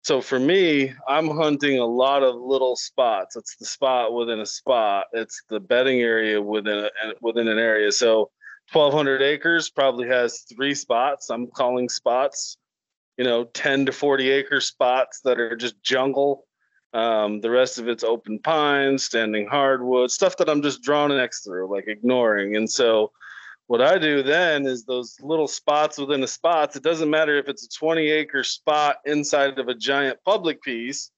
so for me, I'm hunting a lot of little spots. It's the spot within a spot. It's the bedding area within a, within an area. So 1,200 acres probably has three spots. I'm calling spots, you know, 10 to 40 acre spots that are just jungle. Um, the rest of it's open pines, standing hardwood, stuff that I'm just drawing an X through, like ignoring. And so what I do then is those little spots within the spots. It doesn't matter if it's a 20 acre spot inside of a giant public piece,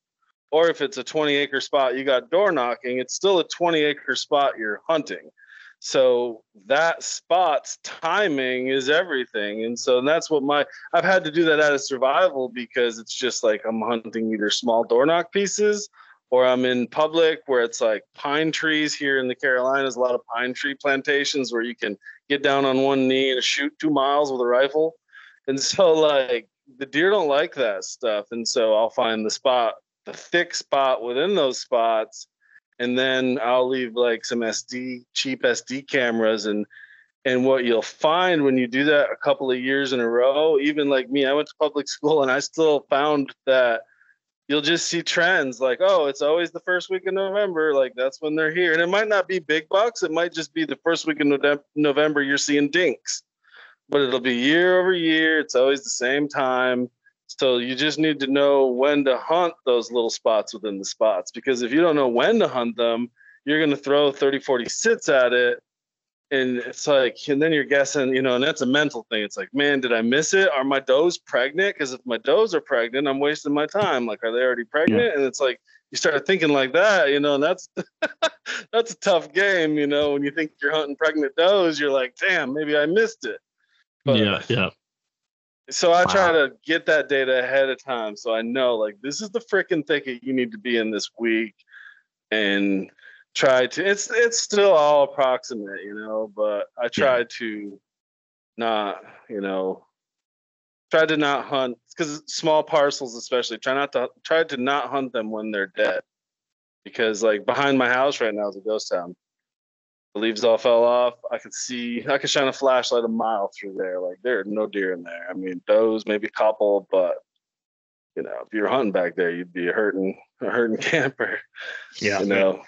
or if it's a 20 acre spot you got door knocking. It's still a 20 acre spot you're hunting. So that spot's timing is everything. And so and that's what my I've had to do that out of survival because it's just like I'm hunting either small door knock pieces or I'm in public where it's like pine trees here in the Carolinas, a lot of pine tree plantations where you can get down on one knee and shoot two miles with a rifle. And *laughs* so like the deer don't like that stuff. And so I'll find the spot, the thick spot within those spots and then I'll leave like some SD cheap SD cameras and and what you'll find when you do that a couple of years in a row, even like me, I went to public *laughs* school and I still found that you'll just see trends like, oh, it's always the first week of November. Like that's when they're here. And it might not be big bucks. It might just be the first week of November you're seeing dinks. But it'll be year over year. It's always the same time. So you just need to know when to hunt those little spots within the spots because if you don't know when to hunt them, you're going to throw 30, 40 sits at it. And it's like, and then you're guessing, you know, and that's a mental thing. It's like, man, did I miss it? Are my does pregnant? Because if my does are pregnant, I'm wasting my time. Like, are they already pregnant? Yeah. And it's like, you start thinking like that, you know, and that's *laughs* that's a tough game, you know. When you think you're hunting pregnant does, you're like, damn, maybe I missed it. But, yeah, yeah. So I wow. try to get that data ahead of time so I know like this is the freaking thicket you need to be in this week and try to it's it's still all approximate, you know, but I try yeah. to not, you know, try to not hunt because small parcels especially try not to try to not hunt them when they're dead because like behind my house right now is a ghost town the leaves all fell off. I could see, I could shine a flashlight a mile through there. Like there are no deer in there. I mean, does, maybe a couple, but you know, if you're hunting back there, you'd be a hurting, a hurting *laughs* camper. Yeah. You know,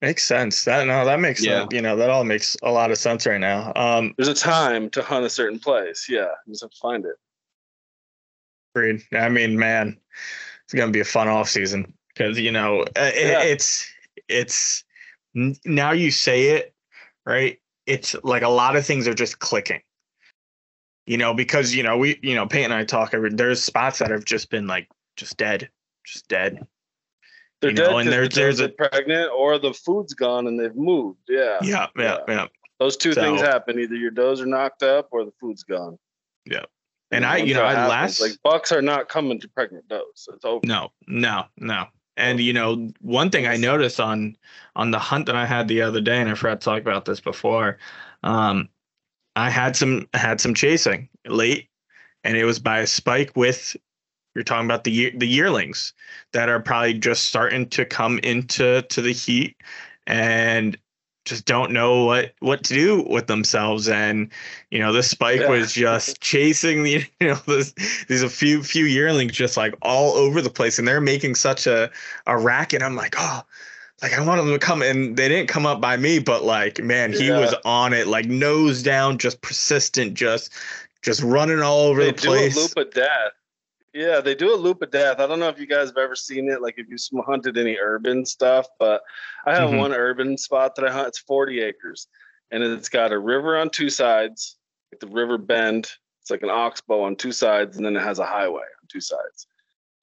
makes sense. That no, that makes yeah. Sense. You know, that all makes a lot of sense right now. Um, there's a time to hunt a certain place. Yeah, you just have to find it. Agreed. I mean, man, it's gonna be a fun off season because you know it, yeah. it's it's now you say it right? It's like a lot of things are just clicking. You know, because you know we, you know, Peyton and I talk. Every, there's spots that have just been like just dead, just dead. They're you dead know, and there's there's a pregnant or the food's gone and they've moved. Yeah. Yeah, yeah, yeah. yeah. Those two so, things happen. Either your does are knocked up or the food's gone. Yeah. And, and I, you know, I last like bucks are not coming to pregnant does. It's over. No, no, no. And you know, one thing I noticed on on the hunt that I had the other day, and I forgot to talk about this before, um, I had some had some chasing late, and it was by a spike with you're talking about the the yearlings that are probably just starting to come into to the heat, and just don't know what what to do with themselves. And you know this spike yeah. was just *laughs* chasing the *laughs* you know this, these a few few yearlings just like all over the place. And they're making such a a racket. I'm like oh like i want them to come and they didn't come up by me but like man he yeah. was on it like nose down just persistent just just running all over they the place loop of death yeah, they do a loop of death. I don't know if you guys have ever seen it, like if you hunted any urban stuff, but I have mm-hmm. one urban spot that I hunt. It's 40 acres, and it's got a river on two sides, like the river bend. It's like an oxbow on two sides, and then it has a highway on two sides.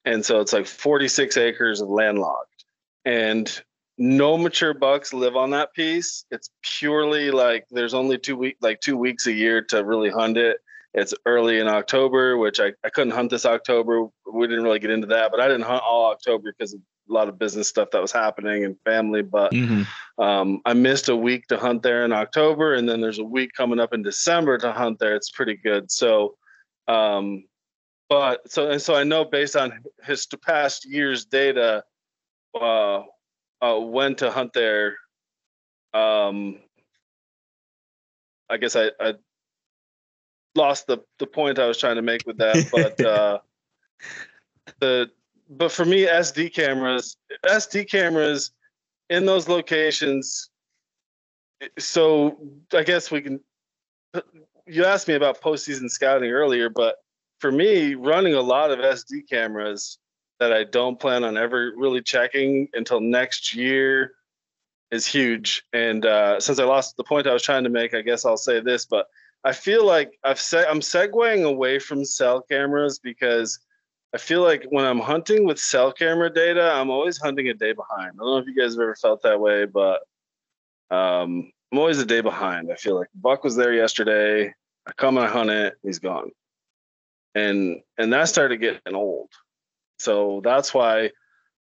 And so it's like 46 acres of landlocked, and no mature bucks live on that piece. It's purely like there's only two week, like two weeks a year to really hunt it it's early in October, which I, I couldn't hunt this October. We didn't really get into that, but I didn't hunt all October because of a lot of business stuff that was happening and family. But mm-hmm. um, I missed a week to hunt there in October, and then there's a week coming up in December to hunt there. It's pretty good. So, um, but so and so I know based on his past years' data, uh, uh, when to hunt there. Um, I guess I, I lost the the point I was trying to make with that, but *laughs* uh, the but for me, SD cameras, SD cameras in those locations. So I guess we can. You asked me about postseason scouting earlier, but for me, running a lot of SD cameras that I don't plan on ever really checking until next year is huge. And uh, since I lost the point I was trying to make, I guess I'll say this, but I feel like I've se- I'm segueing away from cell cameras because I feel like when I'm hunting with cell camera data, I'm always hunting a day behind. I don't know if you guys have ever felt that way, but um, I'm always a day behind. I feel like Buck was there yesterday. I come and I hunt it, he's gone. And and that started getting old. So that's why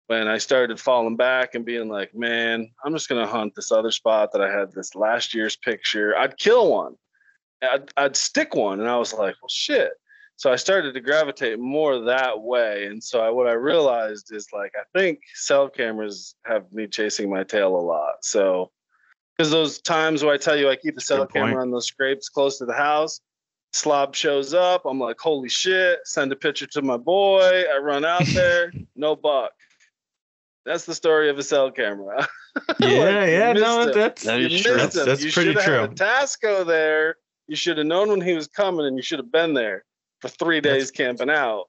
when I started falling back and being like, man, I'm just gonna hunt this other spot that I had this last year's picture. I'd kill one. I'd, I'd stick one, and I was like, well, shit. So I started to gravitate more that way, and so I, what I realized is like I think cell cameras have me chasing my tail a lot. So because those times where I tell you I keep the cell camera on those scrapes close to the house, slob shows up. I'm like, holy shit! Send a picture to my boy. I run out *laughs* there, no buck. That's the story of a cell camera. *laughs* yeah, like, yeah, no, him. that's that is true. That's, that's you pretty true. Had a Tasco there. You should have known when he was coming, and you should have been there for three days that's, camping out.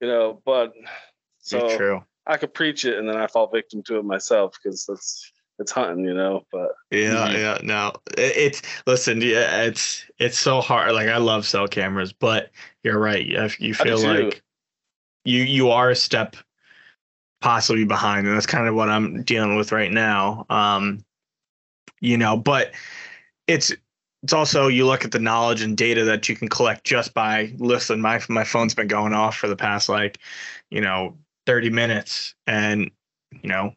You know, but so true. I could preach it, and then I fall victim to it myself because that's it's hunting, you know. But yeah, mm-hmm. yeah, no, it, it's listen, yeah, it's it's so hard. Like I love cell cameras, but you're right. You feel like you you are a step possibly behind, and that's kind of what I'm dealing with right now. Um, you know, but it's it's also you look at the knowledge and data that you can collect just by listening. My my phone's been going off for the past like, you know, 30 minutes, and you know,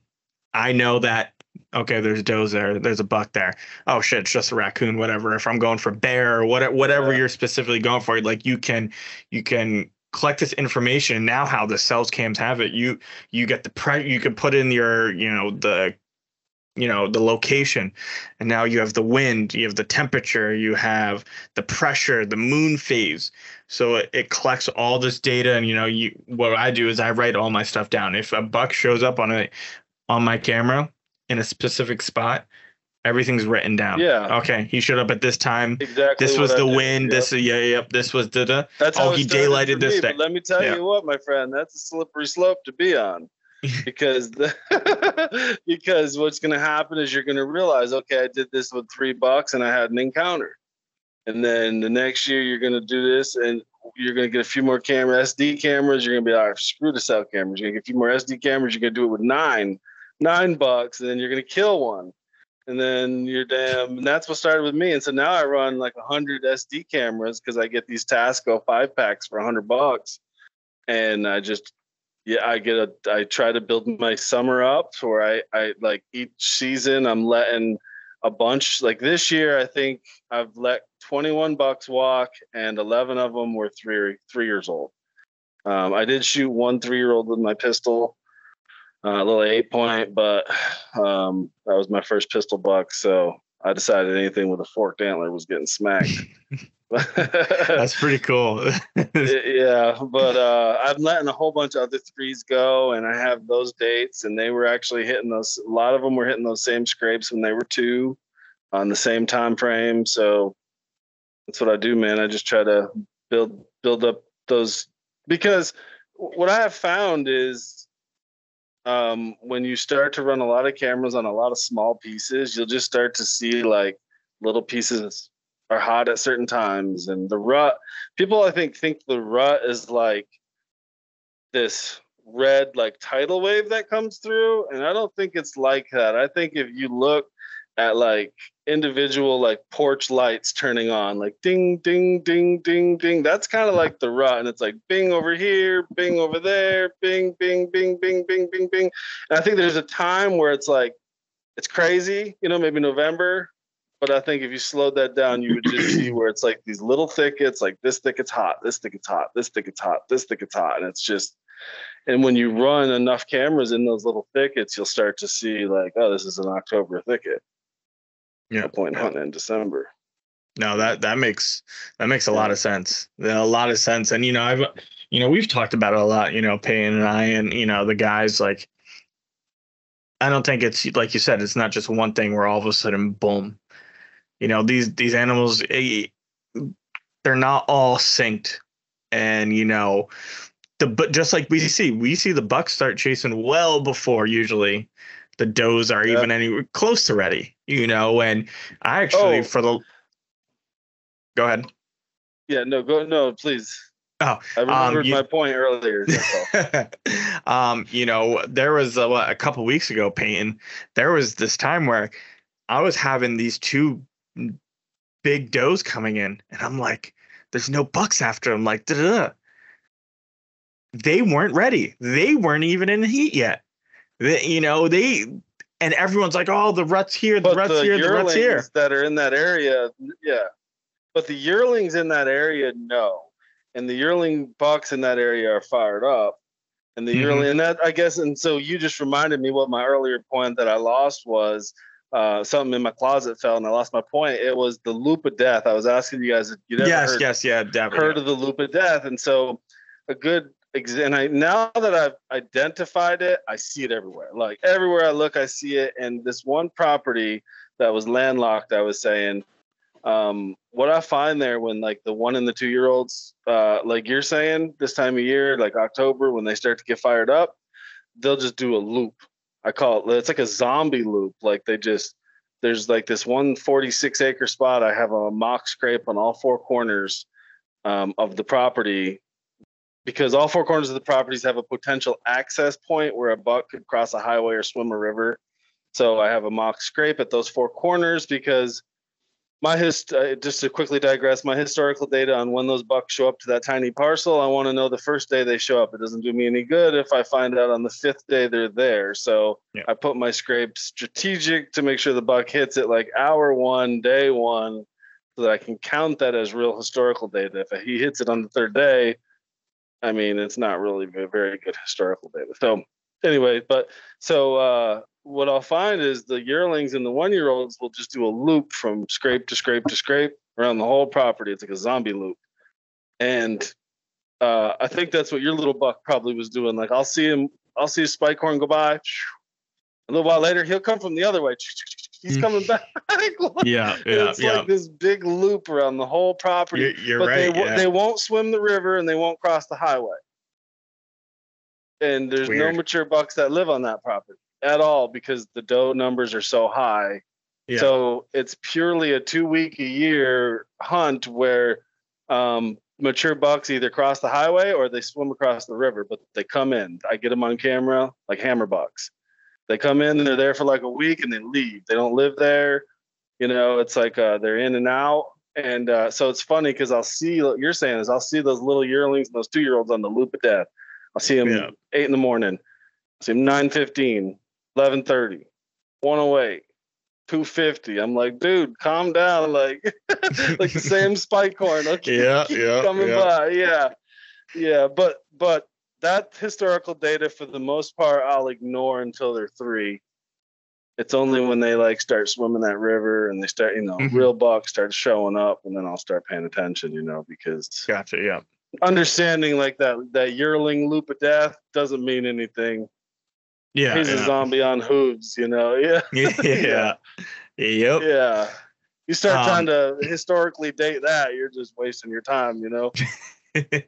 I know that okay, there's does there, there's a buck there. Oh shit, it's just a raccoon, whatever. If I'm going for bear or whatever, whatever yeah. you're specifically going for, like you can you can collect this information now how the cells cams have it you you get the pre you can put in your you know the you know the location and now you have the wind you have the temperature you have the pressure the moon phase so it, it collects all this data and you know you what i do is i write all my stuff down if a buck shows up on a on my camera in a specific spot Everything's written down. Yeah. Okay. He showed up at this time. Exactly. This was the wind. Yep. This yeah, yep. This was the. the that's oh, he daylighted this day. let me tell yeah. you what, my friend, that's a slippery slope to be on. *laughs* because the, *laughs* because what's going to happen is you're going to realize, okay, I did this with three bucks and I had an encounter, and then the next year you're going to do this and you're going to get a few more camera SD cameras. You're going to be like, screw the cell cameras. You're going to get a few more SD cameras. You're going to do it with nine, nine bucks, and then you're going to kill one and then you're damn and that's what started with me and so now i run like 100 sd cameras because i get these tasco five packs for 100 bucks and i just yeah i get a i try to build my summer up where i i like each season i'm letting a bunch like this year i think i've let 21 bucks walk and 11 of them were three three years old um, i did shoot one three year old with my pistol uh, a little eight point, but um, that was my first pistol buck. So I decided anything with a forked antler was getting smacked. *laughs* That's pretty cool. *laughs* yeah, but uh, I'm letting a whole bunch of other threes go, and I have those dates, and they were actually hitting those. A lot of them were hitting those same scrapes when they were two, on the same time frame. So that's what I do, man. I just try to build build up those because what I have found is um, when you start to run a lot of cameras on a lot of small pieces, you'll just start to see like little pieces are hot at certain times. And the rut, people I think think the rut is like this red like tidal wave that comes through. And I don't think it's like that. I think if you look at like individual like porch lights turning on like ding ding ding ding ding that's kind of like the rut and it's like bing over here bing over there bing bing bing bing bing bing bing and i think there's a time where it's like it's crazy you know maybe november but i think if you slowed that down you would just see where it's like these little thickets like this thicket's hot this thicket's hot this thicket's hot this thicket's hot and it's just and when you run enough cameras in those little thickets you'll start to see like oh this is an october thicket yeah. point hunting in December. No, that that makes that makes a lot of sense. A lot of sense. And you know, I've you know, we've talked about it a lot, you know, Peyton and I and you know, the guys like I don't think it's like you said, it's not just one thing where all of a sudden boom. You know, these these animals eh, they're not all synced. And you know, the but just like we see, we see the bucks start chasing well before usually the does are yeah. even anywhere close to ready, you know. And I actually, oh. for the, go ahead. Yeah, no, go, no, please. Oh, I remembered um, you, my point earlier. *laughs* um, you know, there was a, a couple weeks ago, Peyton. There was this time where I was having these two big does coming in, and I'm like, there's no bucks after them. Like, they weren't ready. They weren't even in the heat yet. They, you know, they and everyone's like, "Oh, the ruts here, the But ruts the here, the ruts here." that are in that area, yeah. But the yearlings in that area, no. And the yearling bucks in that area are fired up. And the Mhm. yearling, and that I guess, and so you just reminded me what my earlier point that I lost was uh, something in my closet fell, and I lost my point. It was the loop of death. I was asking you guys if you ever Yes, heard, yes, yeah, definitely. heard of the loop of death, and so a good and I now that I've identified it, I see it everywhere. Like everywhere I look, I see it. And this one property that was landlocked, I was saying, um, what I find there when like the one and the two year olds, uh, like you're saying, this time of year, like October, when they start to get fired up, they'll just do a loop. I call it it's like a zombie loop. Like they just there's like this one 46 acre spot. I have a mock scrape on all four corners um, of the property because all four corners of the properties have a potential access point where a buck could cross a highway or swim a river. So I have a mock scrape at those four corners because my hist uh, just to quickly digress, my historical data on when those bucks show up to that tiny parcel, I want to know the first day they show up. It doesn't do me any good if I find out on the fifth day they're there. So Yeah. I put my scrape strategic to make sure the buck hits it like hour one, day one, so that I can count that as real historical data. If he hits it on the third day, I mean, it's not really ve- very good historical data. So anyway, but so uh, what I'll find is the yearlings and the one year olds will just do a loop from scrape to scrape to scrape around the whole property. It's like a zombie loop. And uh, I think that's what your little buck probably was doing. Like I'll see him, I'll see a spike horn go by. A little while later, he'll come from the other way. He's Mm. coming back. *laughs* Yeah, yeah, it's yeah. like this big loop around the whole property You're, you're but right. they, yeah. they won't swim the river and they won't cross the highway. And there's no mature bucks that live on that property at all because the doe numbers are so high. Yeah. So it's purely a two week a year hunt where um, mature bucks either cross the highway or they swim across the river, but they come in. I get them on camera like hammer bucks. They come in and they're there for like a week and they leave. They don't live there. You know, it's like uh, they're in and out. And uh, so it's funny because I'll see what you're saying is I'll see those little yearlings and those two year olds on the loop of death. I'll see them Yeah. eight in the morning. I'll see them 9:15, 11:30, 108, 250. I'm like, dude, calm down. Like, *laughs* like the same spike horn. Okay, Yeah, *laughs* yeah, coming yeah. by. Yeah, yeah. But but that historical data for the most part I'll ignore until they're three. It's only when they like start swimming that river and they start, you know, Mhm. real bucks start showing up, and then I'll start paying attention, you know, because Gotcha. Yeah. understanding like that that yearling loop of death doesn't mean anything. Yeah. He's a zombie on hooves, you know. *laughs* Yeah, *laughs* yeah. Yep. yeah. You start Um, trying to historically date that, you're just wasting your time, you know. *laughs*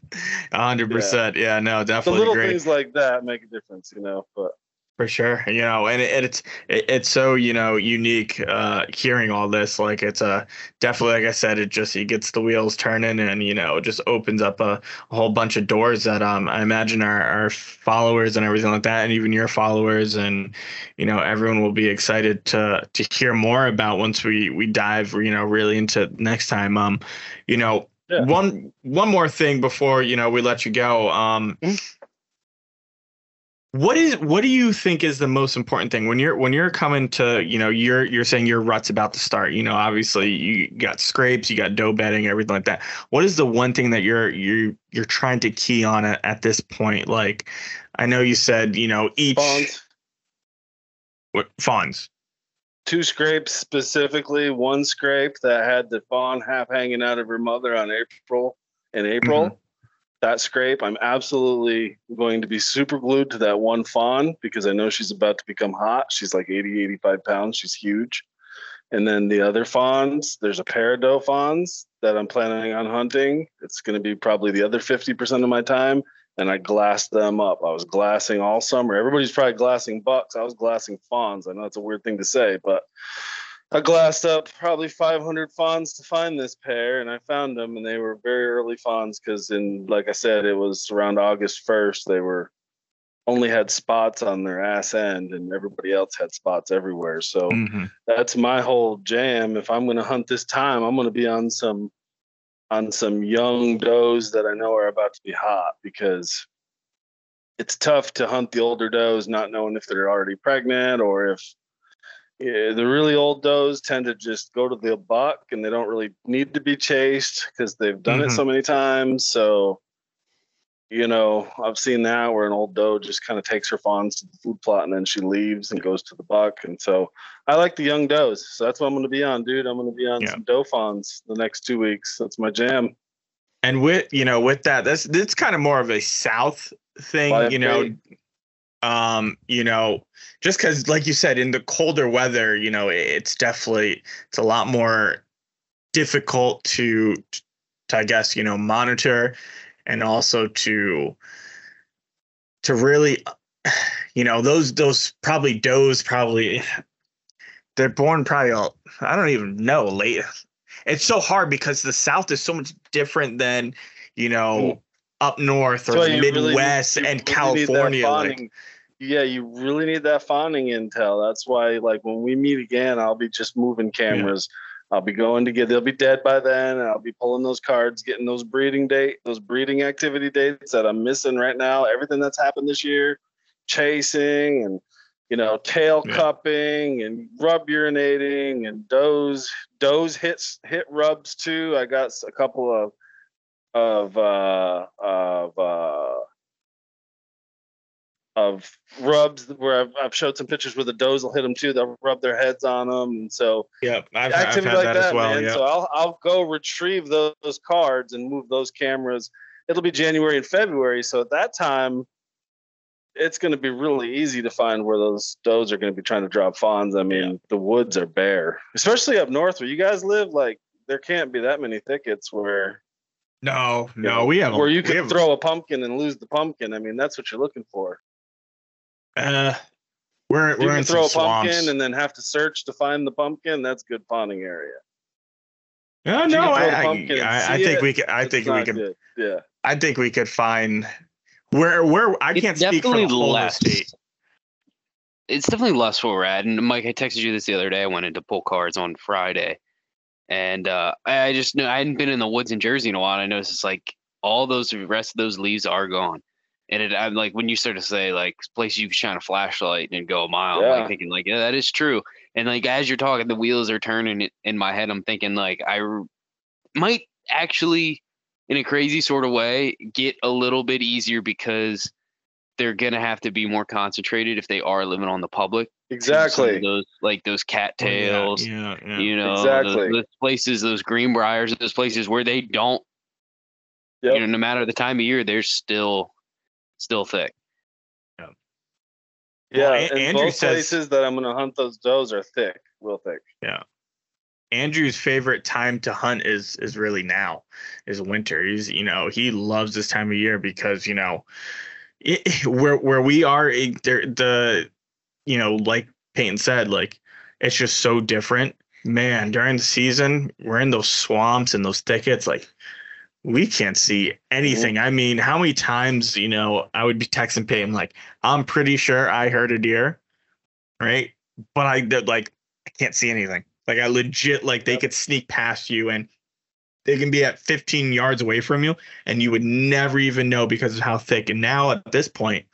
Hundred percent. Yeah. No, definitely. The little agree. things like that make a difference, you know. But For sure, you know, and it, it's it, it's so you know unique uh, hearing all this. Like it's a definitely, like I said, it just it gets the wheels turning, and you know, just opens up a, a whole bunch of doors that um I imagine our, our followers and everything like that, and even your followers, and you know, everyone will be excited to to hear more about once we we dive, you know, really into next time. Um, you know, Yeah. one one more thing before you know we let you go. Um. What is what do you think is the most important thing when you're when you're coming to you know you're you're saying your rut's about to start you know obviously you got scrapes you got doe bedding everything like that what is the one thing that you're you're you're trying to key on at, at this point like I know you said you know each fawns, what fawns two scrapes specifically. One scrape that had the fawn half hanging out of her mother on April in April. Mm-hmm. That scrape, I'm absolutely going to be super glued to that one fawn because I know she's about to become hot. She's like 80, 85 pounds. She's huge. And then the other fawns, there's a pair of doe fawns that I'm planning on hunting. It's going to be probably the other 50% of my time. And I glassed them up. I was glassing all summer. Everybody's probably glassing bucks. I was glassing fawns. I know it's a weird thing to say, but I glassed up probably 500 fawns to find this pair, and I found them, and they were very early fawns because, in like I said, it was around August 1st. They were only had spots on their ass end and everybody else had spots everywhere. So Mhm. that's my whole jam. If I'm going to hunt this time, I'm going to be on some on some young does that I know are about to be hot because it's tough to hunt the older does not knowing if they're already pregnant or if yeah, the really old does tend to just go to the buck and they don't really need to be chased because they've done it Mhm. so many times. So, you know, I've seen that where an old doe just kind of takes her fawns to the food plot and then she leaves and goes to the buck. And so I like the young does. So that's what I'm going to be on, dude. I'm going to be on Yeah. some doe fawns the next two weeks. That's my jam. And with you know, with that, that's that's kind of more of a South thing, By you know. Um, you know, just because, like you said, in the colder weather, you know, it's definitely it's a lot more difficult to, to I guess, you know, monitor, and also to to really, you know, those those probably does probably they're born probably all- I don't even know late. It's so hard because the South is so much different than you know up north or you really need- Midwest and really California. like, yeah, you really need that fawning intel. That's why, like, when we meet again, I'll be just moving cameras. I'll be going to get. They'll be dead by then, and I'll be pulling those cards, getting those breeding date, those breeding activity dates that I'm missing right now. Everything that's happened this year, chasing and you know tail Yeah. cupping and rub urinating and does does hits hit rubs too. I got a couple of of uh of uh of rubs where I've, I've showed some pictures where the does will hit them too. They'll rub their heads on them, and so yeah, I've, I've activity had like that, that, as well. man. Yeah. So I'll I'll go retrieve those, those cards and move those cameras. It'll be January and February, so at that time, it's going to be really easy to find where those does are going to be trying to drop fawns. I mean, the woods are bare, especially up north where you guys live. Like there can't be that many thickets where no, no, we have a- where you we can throw a pumpkin and lose the pumpkin. I mean, that's what you're looking for. Uh, we're If we're can in throw some a pumpkin and then have to search to find the pumpkin. That's good fawning area. no, no, can throw the I, I, I think it, we could. I think we not could. good. Yeah. I think we could find where where I It's can't speak for the definitely whole less. state. It's definitely less where we're at. And Mike, I texted you this the other day. I went into pull cards on Friday, and uh, I just knew I hadn't been in the woods in Jersey in a while. And I noticed it's like all those rest of those leaves are gone. And it, I'm like when you start to say like places you can shine a flashlight and go a mile, I'm like thinking like yeah, that is true. And like as you're talking, the wheels are turning in- in my head. I'm thinking like I r- might actually, in a crazy sort of way, get a little bit easier because they're gonna have to be more concentrated if they are living on the public. To some of Exactly. Those like those cattails, Oh, Yeah, yeah. you know, Exactly. those, those places, those greenbriers, those places where they don't, Yep. you know, no matter the time of year, they're still, still thick. Yeah. Well, A- and Andrew both says- places that I'm going to hunt those does are thick, real thick. Yeah. Andrew's favorite time to hunt is is really now, is winter. He's you know he loves this time of year because you know, it, *laughs* where where we are, it, there the, you know, like Peyton said, like it's just so different. Man, during the season, we're in those swamps and those thickets, like we can't see anything. I mean, how many times you know I would be texting Peyton like, I'm pretty sure I heard a deer, right? But I did like I can't see anything. Like I legit like they could sneak past you and they can be at 15 yards away from you and you would never even know because of how thick. And now at this point,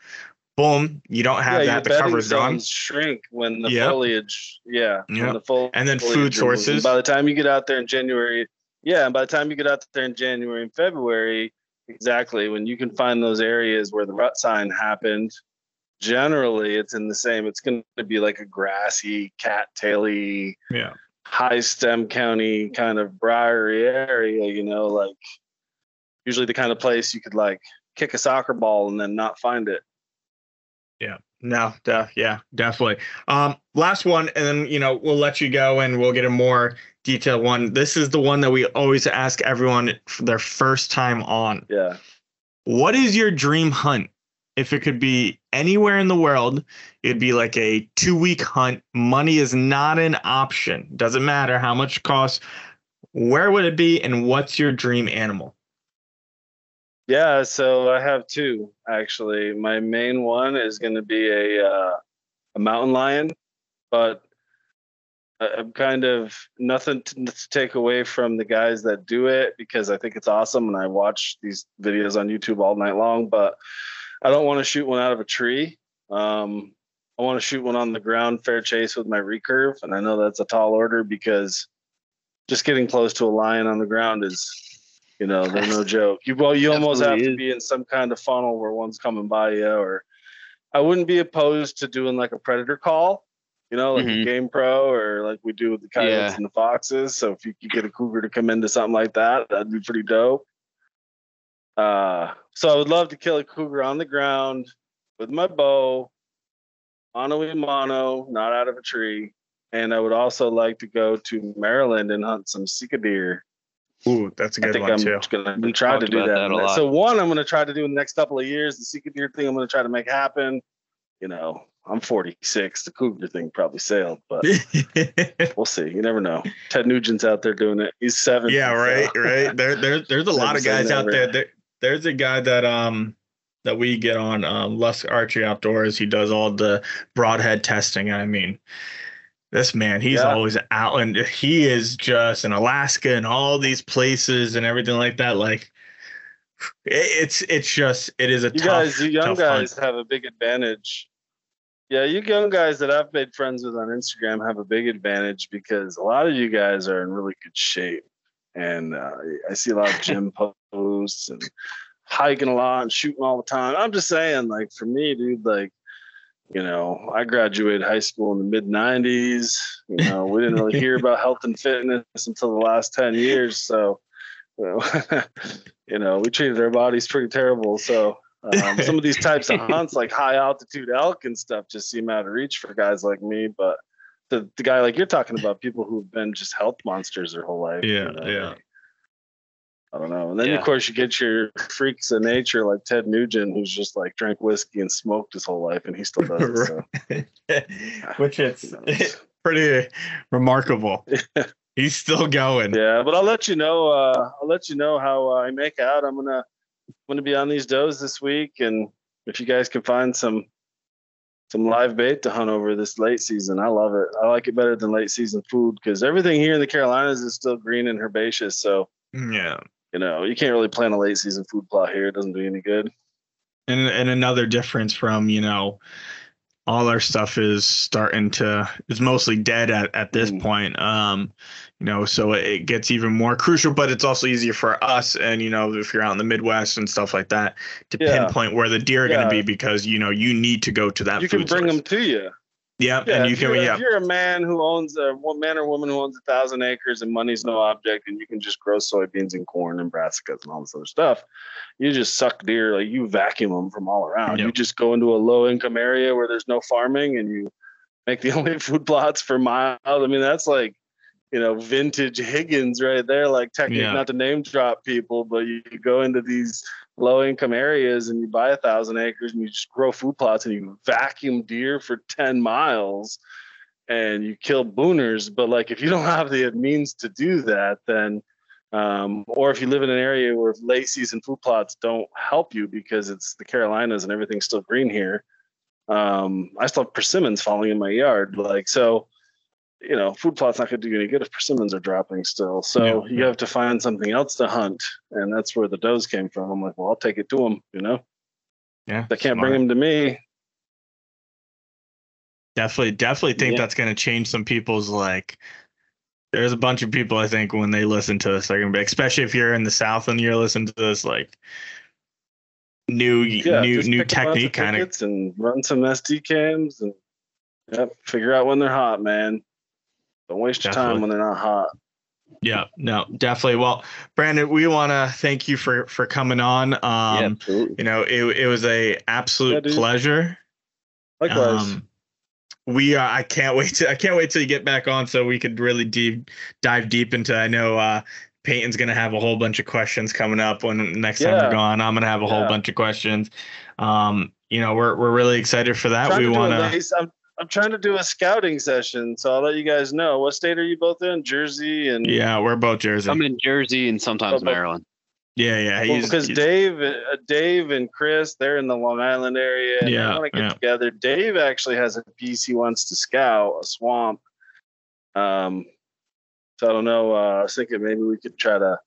boom, you don't have yeah, that. The cover's gone. shrink when the Yep. foliage, yeah, Yep. the And then food sources. By the time you get out there in January, yeah, and by the time you get out there in January and February, exactly when you can find those areas where the rut sign happened. Generally, it's in the same. It's going to be like a grassy, cattaily, Yeah. high stem county kind of briery area, you know, like usually the kind of place you could like kick a soccer ball and then not find it. No, de- yeah, definitely. Um, last one, and then you know we'll let you go, and we'll get a more detailed one. This is the one that we always ask everyone for their first time on. Yeah. What is your dream hunt? If it could be anywhere in the world, it'd be like a two week hunt. Money is not an option. Doesn't matter how much it costs. Where would it be, and what's your dream animal? Yeah, so I have two actually. My main one is going to be a uh, a mountain lion, but I'm kind of nothing to, to take away from the guys that do it because I think it's awesome and I watch these videos on YouTube all night long. But I don't want to shoot one out of a tree. Um, I want to shoot one on the ground, fair chase with my recurve, and I know that's a tall order because just getting close to a lion on the ground is, you know, they're no *laughs* joke. You well, you almost have to be in some kind of funnel where one's coming by you, or I wouldn't be opposed to doing like a predator call, you know, like a Mhm. game pro or like we do with the coyotes Yeah. and the foxes. So if you could get a cougar to come into something like that, that'd be pretty dope. Uh, so I would love to kill a cougar on the ground with my bow, mono a mono, not out of a tree. And I would also like to go to Maryland and hunt some Sika deer. Ooh, that's a I good think one I'm too. going to We've try to do that. that a lot. So one, I'm going to try to do in the next couple of years. The Sika deer thing, I'm going to try to make happen. You know, I'm 46. The cougar thing probably sailed, but *laughs* we'll see. You never know. Ted Nugent's out there doing it. He's seven. yeah, right, *laughs* right. There, there, there's a lot of guys out never. there. there. There's a guy that um that we get on um Lusk Archery Outdoors. He does all the broadhead testing. I mean, this man, he's Yeah. always out, and he is just in Alaska and all these places and everything like that. Like, it's it's just it is a You tough, guys, you young tough hunt. guys have a big advantage. Yeah, you young guys that I've made friends with on Instagram have a big advantage because a lot of you guys are in really good shape. And uh, I see a lot of gym *laughs* posts and hiking a lot and shooting all the time. I'm just saying, like, for me, dude, like, you know, I graduated high school in the mid 90s. You know, we didn't really hear about health and fitness until the last 10 years. So, you know, *laughs* you know, we treated our bodies pretty terrible. So, um, some of these types of hunts, like high altitude elk and stuff, just seem out of reach for guys like me. But the, the guy like you're talking about, people who've been just health monsters their whole life. you Yeah, know, yeah. I don't know. And then Yeah. of course you get your freaks of nature like Ted Nugent, who's just like drank whiskey and smoked his whole life, and he still does it. So. *laughs* Which it's *laughs* *laughs* pretty remarkable. He's still going. yeah, but I'll let you know. Uh, I'll let you know how I make out. I'm gonna I'm gonna be on these does this week, and if you guys can find some some live bait to hunt over this late season, I love it. I like it better than late season food because everything here in the Carolinas is still green and herbaceous. So Yeah. You know you can't really plant a late season food plot here. It doesn't do any good. And and another difference from, you know, all our stuff is starting to is mostly dead at, at this Mm. point. Um, you know, so it gets even more crucial, but it's also easier for us and you know, if you're out in the Midwest and stuff like that, to Yeah. pinpoint where the deer are Yeah. gonna be because you know you need to go to that you can bring source. them to you. Yeah, Yeah, and you can you're, yeah. if you're a man who owns a man or woman who owns a thousand acres and money's no object, and you can just grow soybeans and corn and brassicas and all this other stuff, you just suck deer like you vacuum them from all around. Yep. You just go into a low income area where there's no farming and you make the *laughs* only food plots for miles. I mean, that's like you know vintage Higgins right there. Like technically, Yeah. not to name drop people, but you go into these low income areas and you buy a thousand acres and you just grow food plots and you vacuum deer for 10 miles and you kill booners. But like if you don't have the means to do that then um, or if you live in an area where late season food plots don't help you because it's the carolinas and everything's still green here um, i still have persimmons falling in my yard like so you know food plot's not going to do you any good if persimmons are dropping still so Yeah, you have to find something else to hunt and that's where the does came from i'm like well i'll take it to them you know Yeah. they can't smart. bring them to me Definitely, definitely think Yeah. that's going to change some people's like. There's a bunch of people I think when they listen to this, they're gonna be, especially if you're in the South and you're listening to this, like new, yeah new, new pick a bunch of technique kind of. and run some sd cams and yep figure out when they're hot man don't waste your time when they're not hot Yeah, no, definitely. Well, Brandon, we want to thank you for for coming on. Um, yeah, absolutely you know, it it was a absolute dude. pleasure. likewise Um, we are. I can't wait to. I can't wait till you get back on so we could really deep dive deep into. I know uh, Peyton's gonna have a whole bunch of questions coming up when next time Yeah. we're gone. I'm gonna have a whole Yeah. bunch of questions. Um, you know, we're we're really excited for that. We want to. I'm, I'm trying to do a scouting session so i'll let you guys know what state are you both in jersey and Yeah, we're both Jersey. I'm in Jersey and sometimes Oh, Maryland. Yeah, yeah. Well, because Dave, uh, Dave and Chris, they're in the Long Island area. And Yeah, they want to get yeah. together. Dave actually has a piece he wants to scout, a swamp. Um, so I don't know. Uh, I was thinking maybe we could try to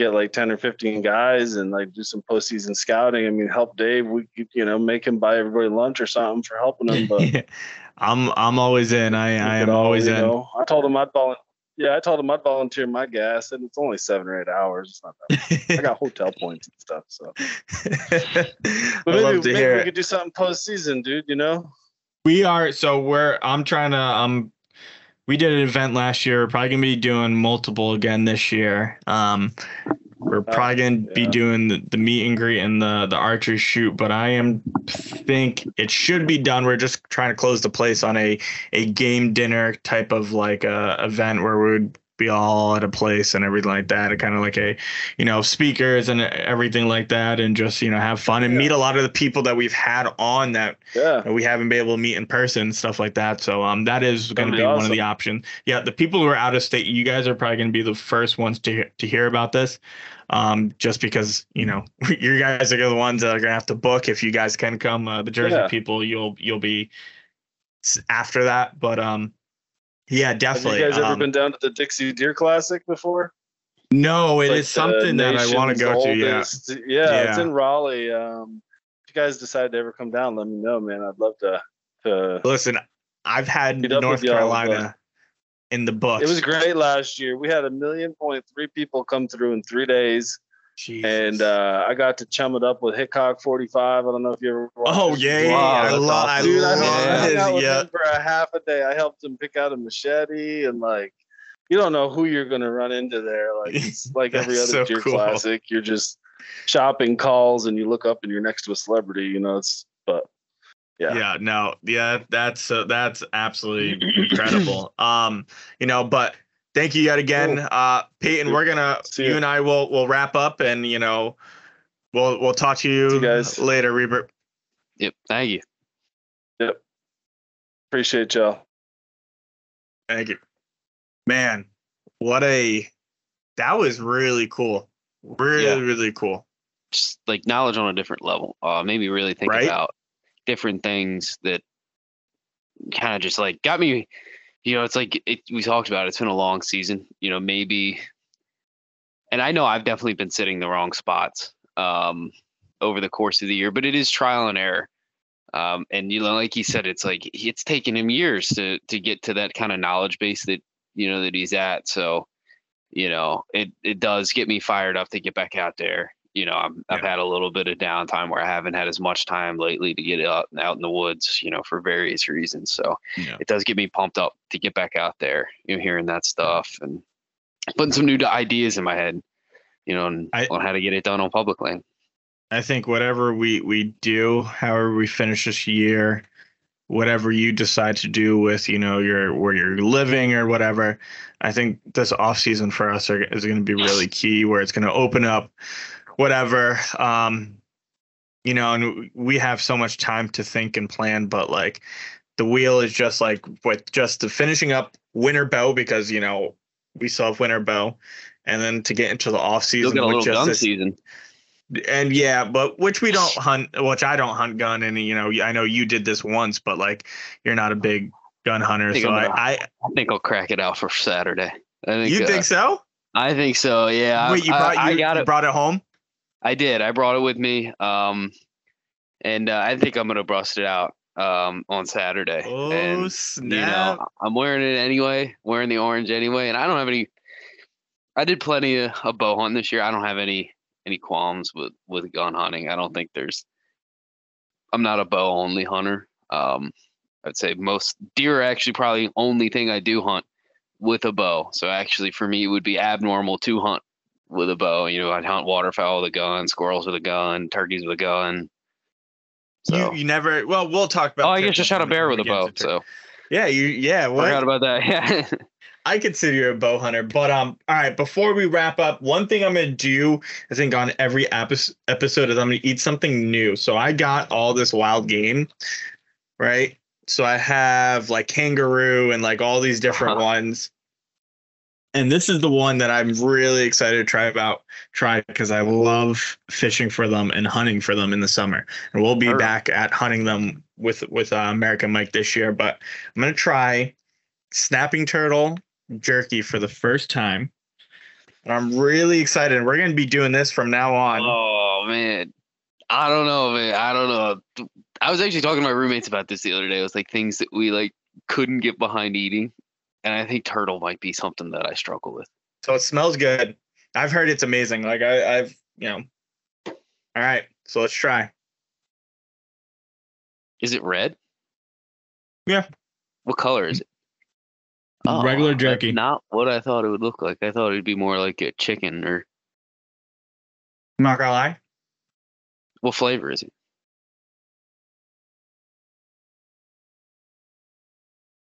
get like ten or fifteen guys and like do some postseason scouting. I mean, help Dave. We could, you know, make him buy everybody lunch or something for helping him. But *laughs* I'm I'm always in. I I am always in. know, I told him I'd volunteer. Yeah, I told him I'd volunteer my gas, and it's only seven or eight hours. It's not that. I got *laughs* hotel points and stuff. So. *laughs* But maybe, maybe we it. could do something postseason, dude. You know? We are so we're I'm trying to um we did an event last year. We're probably gonna be doing multiple again this year. Um we're probably gonna be yeah. doing the, the meet and greet and the the archery shoot, but I am think it should be done. We're just trying to close the place on a a game dinner type of like uh event where we would be all at a place and everything like that. And kind of like a, you know, speakers and everything like that, and just you know have fun and Yeah. meet a lot of the people that we've had on that Yeah. we haven't been able to meet in person and stuff like that. So um, that is going to be be one of the options. Yeah, the people who are out of state, you guys are probably going to be the first ones to hear, to hear about this. Um, just because you know *laughs* you guys are the ones that are going to have to book. If you guys can come, uh, the Jersey Yeah. people, you'll you'll be after that. But um, yeah, definitely. Have you guys ever Um, been down to the Dixie Deer Classic before? no, it is Like the something that I want to go to. Yeah. oldest- yeah, it's in Raleigh. Um, if you guys decide to ever come down, let me know, man. I'd love to. to Listen, I've had North Carolina in the books. it was great last year. We had a million point three people come through in three days, Jesus. and uh, I got to chum it up with Hickok 45. I don't know if you ever. watched oh yeah, yeah, Wow, I love, I awesome. Dude, I hung, I out with yeah. him for a half a day. I helped him pick out a machete and like you don't know who you're gonna run into there. Like *laughs* it's like every other so deer cool. classic. You're just shopping calls and you look up and you're next to a celebrity, you know, it's but yeah. yeah no yeah that's uh, that's absolutely incredible *clears throat* um you know but thank you yet again Cool. uh peyton we're gonna See you ya. and i will will wrap up and you know we'll we'll talk to you, See you guys. later Reaper. Yep. Thank you. Yep. Appreciate y'all. thank you man what a that was really cool really Yeah. really cool Just like knowledge on a different level. Uh, made me really think Right? about different things that kind of just like got me. You know, it's like it, we talked about. It's been a long season. You know, maybe, and I know I've definitely been sitting the wrong spots um, over the course of the year, but it is trial and error. Um, and you know, like he said, it's like it's taken him years to to get to that kind of knowledge base that you know that he's at. So, you know, it it does get me fired up to get back out there. You know, I'm, I've Yeah. had a little bit of downtime where I haven't had as much time lately to get out out in the woods. You know, for various reasons. So yeah it does get me pumped up to get back out there. You know, hearing that stuff and putting some new ideas in my head. You know, and I- on how to get it done on public land. I think whatever we we do, however we finish this year, whatever you decide to do with you know your where you're living or whatever, I think this off season for us are, is going to be really key. Where it's going to open up whatever, um, you know, and we have so much time to think and plan, but like the wheel is just like with just the finishing up winter bow because you know we still have winter bow, and then to get into the off season got a little just gun this season. and yeah, but which we don't *sighs* hunt, which I don't hunt gun, and you know, I know you did this once, but like you're not a big gun hunter, think so I, I I think I'll crack it out for Saturday. I think you uh, think so? I think so. Yeah. Wait, you brought I, you, I got you it. brought it home? I did. I brought it with me. Um, and uh, I think I'm gonna bust it out um on Saturday. Oh and snap! you know, I'm wearing it anyway, wearing the orange anyway, and I don't have any. I did plenty of, of bow hunting this year. I don't have any any qualms with with gun hunting. I don't think there's. I'm not a bow only hunter. Um, I'd say most deer are actually probably the only thing I do hunt with a bow. So actually, for me, it would be abnormal to hunt with a bow. You know, I'd hunt waterfowl with a gun, squirrels with a gun, turkeys with a gun. So, You you never. Well, we'll talk about. oh, I guess I turkeys shot a bear with a bow. So yeah, you yeah. forgot What? about that. *laughs* Yeah. I consider you a bow hunter, but um. All right, before we wrap up, one thing I'm gonna do, I think on every episode episode is I'm gonna eat something new. So I got all this wild game, right? So I have like kangaroo and like all these different Uh-huh. ones. And this is the one that I'm really excited to try about try because I love fishing for them and hunting for them in the summer. And we'll be back at hunting them with with uh, American Mike this year. But I'm gonna try snapping turtle jerky for the first time. And I'm really excited. We're gonna be doing this from now on. Oh man, I don't know, man. I don't know. I was actually talking to my roommates about this the other day. It was like things that we like couldn't get behind eating, and I think turtle might be something that I struggle with. So it smells good. I've heard it's amazing. Like I, I've you know. All right, so let's try. Is it red? Yeah. What color is it? Oh, Regular that's jerky. Not what I thought it would look like. I thought it'd be more like a chicken or I'm not gonna lie. what flavor is it?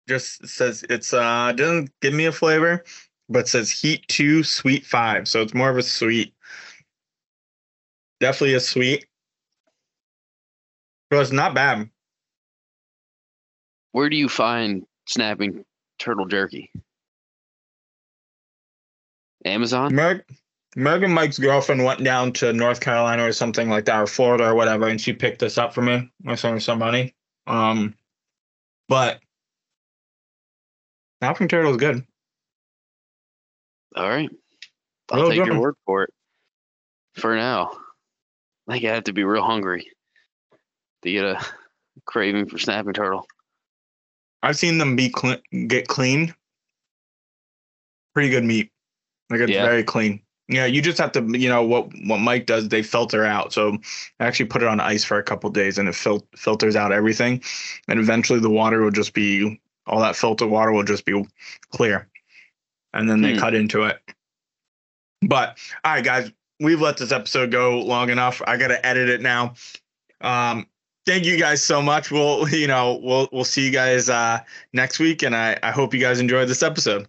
Just says it's uh doesn't give me a flavor, but says heat two, sweet five. So it's more of a sweet. Definitely a sweet. So it's not bad. Where do you find snapping turtle jerky? Amazon? Meg, and Mike's girlfriend went down to North Carolina or something like that, or Florida or whatever, and she picked this up for me. I sent her some money. Um, but snapping turtle is good. All right. I'll take your word for it. For now. I think I have to be real hungry to get a craving for snapping turtle. I've seen them be clean, get clean. Pretty good meat. Like it's Yeah. very clean. Yeah, you just have to, you know, what what Mike does, they filter out. So I actually put it on ice for a couple days, and it fil- filters out everything, and eventually the water will just be all that filtered water will just be clear, and then they Hmm. cut into it. But all right, guys, we've let this episode go long enough. I got to edit it now. Um, thank you guys so much. We'll, *laughs* you know, we'll we'll see you guys uh, next week, and I I hope you guys enjoyed this episode.